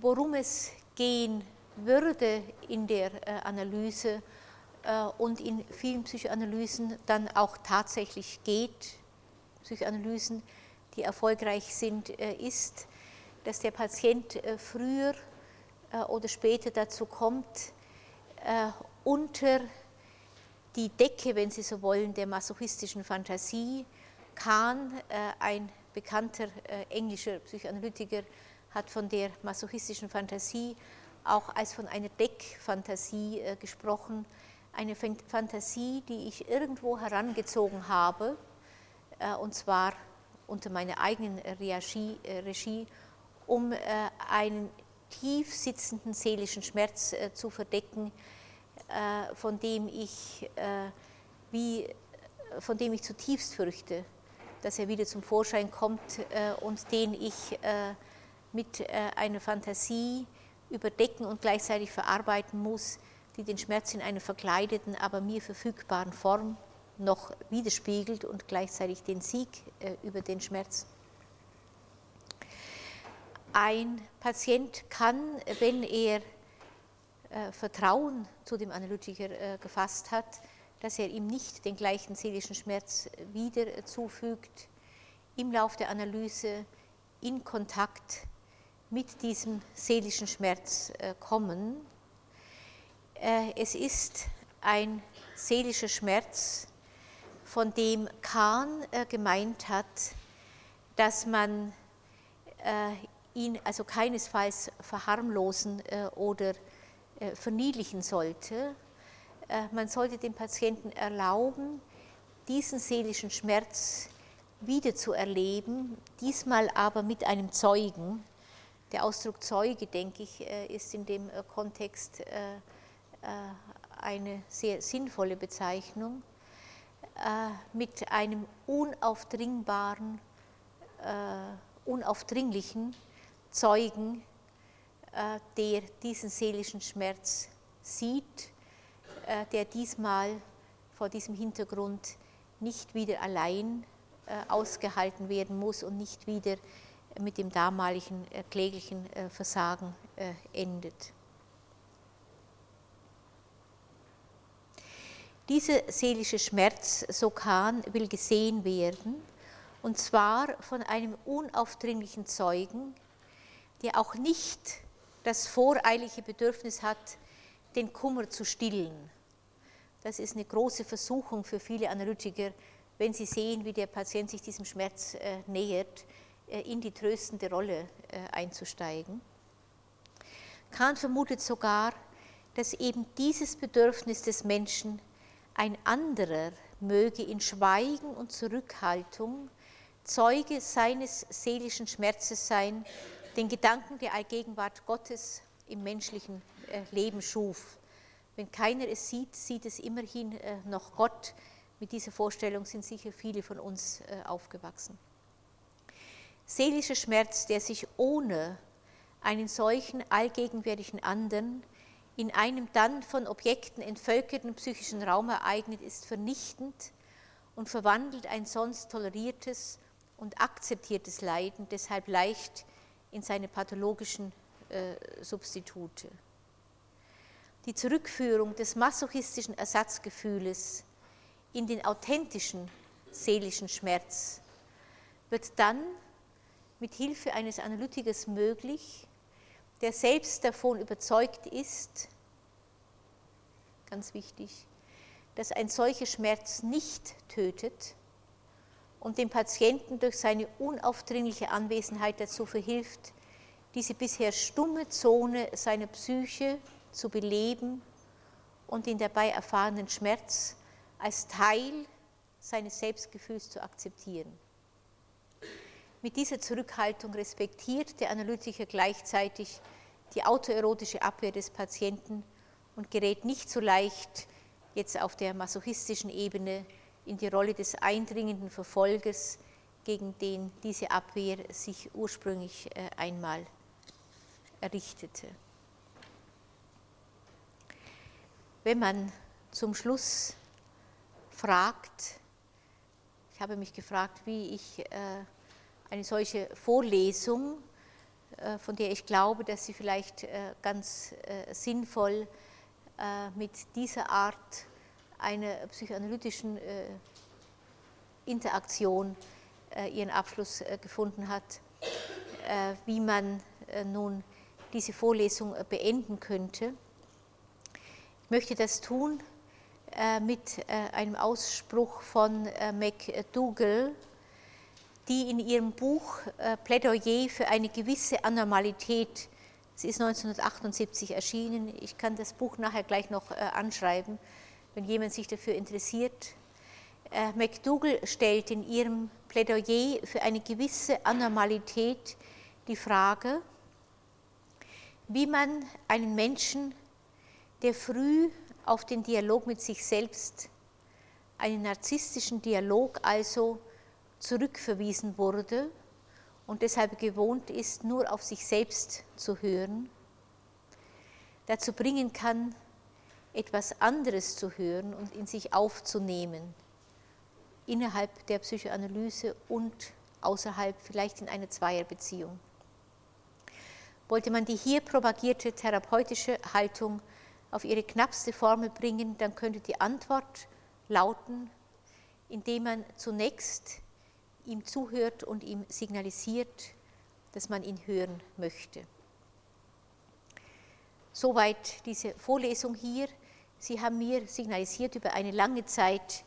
Worum es gehen würde in der äh, Analyse und in vielen Psychoanalysen dann auch tatsächlich geht, Psychoanalysen, die erfolgreich sind, ist, dass der Patient früher oder später dazu kommt, äh, unter die Decke, wenn Sie so wollen, der masochistischen Fantasie. Kahn, äh, ein bekannter äh, englischer Psychoanalytiker, hat von der masochistischen Fantasie auch als von einer Deckfantasie äh, gesprochen. Eine Fantasie, die ich irgendwo herangezogen habe, äh, und zwar unter meiner eigenen Regie, äh, Regie um einen tief sitzenden seelischen Schmerz äh, zu verdecken, äh, von dem ich äh, wie von dem ich zutiefst fürchte, dass er wieder zum Vorschein kommt und den ich mit einer Fantasie überdecken und gleichzeitig verarbeiten muss, die den Schmerz in einer verkleideten, aber mir verfügbaren Form noch widerspiegelt und gleichzeitig den Sieg über den Schmerz. Ein Patient kann, wenn er äh, Vertrauen zu dem Analytiker äh, gefasst hat, dass er ihm nicht den gleichen seelischen Schmerz wieder zufügt, im Lauf der Analyse in Kontakt mit diesem seelischen Schmerz äh, kommen. Es ist ein seelischer Schmerz, von dem Kahn gemeint hat, dass man ihn also keinesfalls verharmlosen äh, oder äh, verniedlichen sollte. Äh, man sollte dem Patienten erlauben, diesen seelischen Schmerz wieder zu erleben, diesmal aber mit einem Zeugen. Der Ausdruck Zeuge, denke ich, ist in dem Kontext eine sehr sinnvolle Bezeichnung, mit einem unaufdringbaren, unaufdringlichen Zeugen, äh, der diesen seelischen Schmerz sieht, äh, der diesmal vor diesem Hintergrund nicht wieder allein äh, ausgehalten werden muss und nicht wieder mit dem damaligen äh, kläglichen äh, Versagen äh, endet. Dieser seelische Schmerz, so Kahn, will gesehen werden, und zwar von einem unaufdringlichen Zeugen, der auch nicht das voreilige Bedürfnis hat, den Kummer zu stillen. Das ist eine große Versuchung für viele Analytiker, wenn sie sehen, wie der Patient sich diesem Schmerz nähert, in die tröstende Rolle äh, einzusteigen. Kahn vermutet sogar, dass eben dieses Bedürfnis des Menschen ein anderer möge in Schweigen und Zurückhaltung Zeuge seines seelischen Schmerzes sein, den Gedanken der Allgegenwart Gottes im menschlichen äh, Leben schuf. Wenn keiner es sieht, sieht es immerhin äh, noch Gott. Mit dieser Vorstellung sind sicher viele von uns äh, aufgewachsen. Seelischer Schmerz, der sich ohne einen solchen allgegenwärtigen anderen in einem dann von Objekten entvölkerten psychischen Raum ereignet, ist vernichtend und verwandelt ein sonst toleriertes und akzeptiertes Leiden deshalb leicht in seine pathologischen äh, Substitute. Die Zurückführung des masochistischen Ersatzgefühles in den authentischen seelischen Schmerz wird dann mit Hilfe eines Analytikers möglich, der selbst davon überzeugt ist, ganz wichtig, dass ein solcher Schmerz nicht tötet und dem Patienten durch seine unaufdringliche Anwesenheit dazu verhilft, diese bisher stumme Zone seiner Psyche zu beleben und den dabei erfahrenen Schmerz als Teil seines Selbstgefühls zu akzeptieren. Mit dieser Zurückhaltung respektiert der Analytiker gleichzeitig die autoerotische Abwehr des Patienten und gerät nicht so leicht jetzt auf der masochistischen Ebene in die Rolle des eindringenden Verfolgers, gegen den diese Abwehr sich ursprünglich äh, einmal errichtete. Wenn man zum Schluss fragt, ich habe mich gefragt, wie ich äh, eine solche Vorlesung, äh, von der ich glaube, dass sie vielleicht äh, ganz äh, sinnvoll mit dieser Art einer psychoanalytischen Interaktion ihren Abschluss gefunden hat, wie man nun diese Vorlesung beenden könnte. Ich möchte das tun mit einem Ausspruch von McDougall, die in ihrem Buch äh, Plädoyer für eine gewisse Anormalität, es ist 1978 erschienen, ich kann das Buch nachher gleich noch äh, anschreiben, wenn jemand sich dafür interessiert. Äh, McDougall stellt in ihrem Plädoyer für eine gewisse Anormalität die Frage, wie man einen Menschen, der früh auf den Dialog mit sich selbst, einen narzisstischen Dialog also zurückverwiesen wurde und deshalb gewohnt ist, nur auf sich selbst zu hören, dazu bringen kann, etwas anderes zu hören und in sich aufzunehmen, innerhalb der Psychoanalyse und außerhalb, vielleicht in einer Zweierbeziehung. Wollte man die hier propagierte therapeutische Haltung auf ihre knappste Formel bringen, dann könnte die Antwort lauten, indem man zunächst ihm zuhört und ihm signalisiert, dass man ihn hören möchte. Soweit diese Vorlesung hier. Sie haben mir signalisiert über eine lange Zeit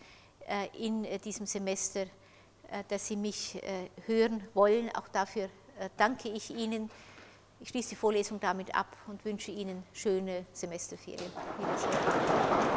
äh, in äh, diesem Semester, äh, dass Sie mich hören wollen. Auch dafür danke ich Ihnen. Ich schließe die Vorlesung damit ab und wünsche Ihnen schöne Semesterferien. Wiedersehen.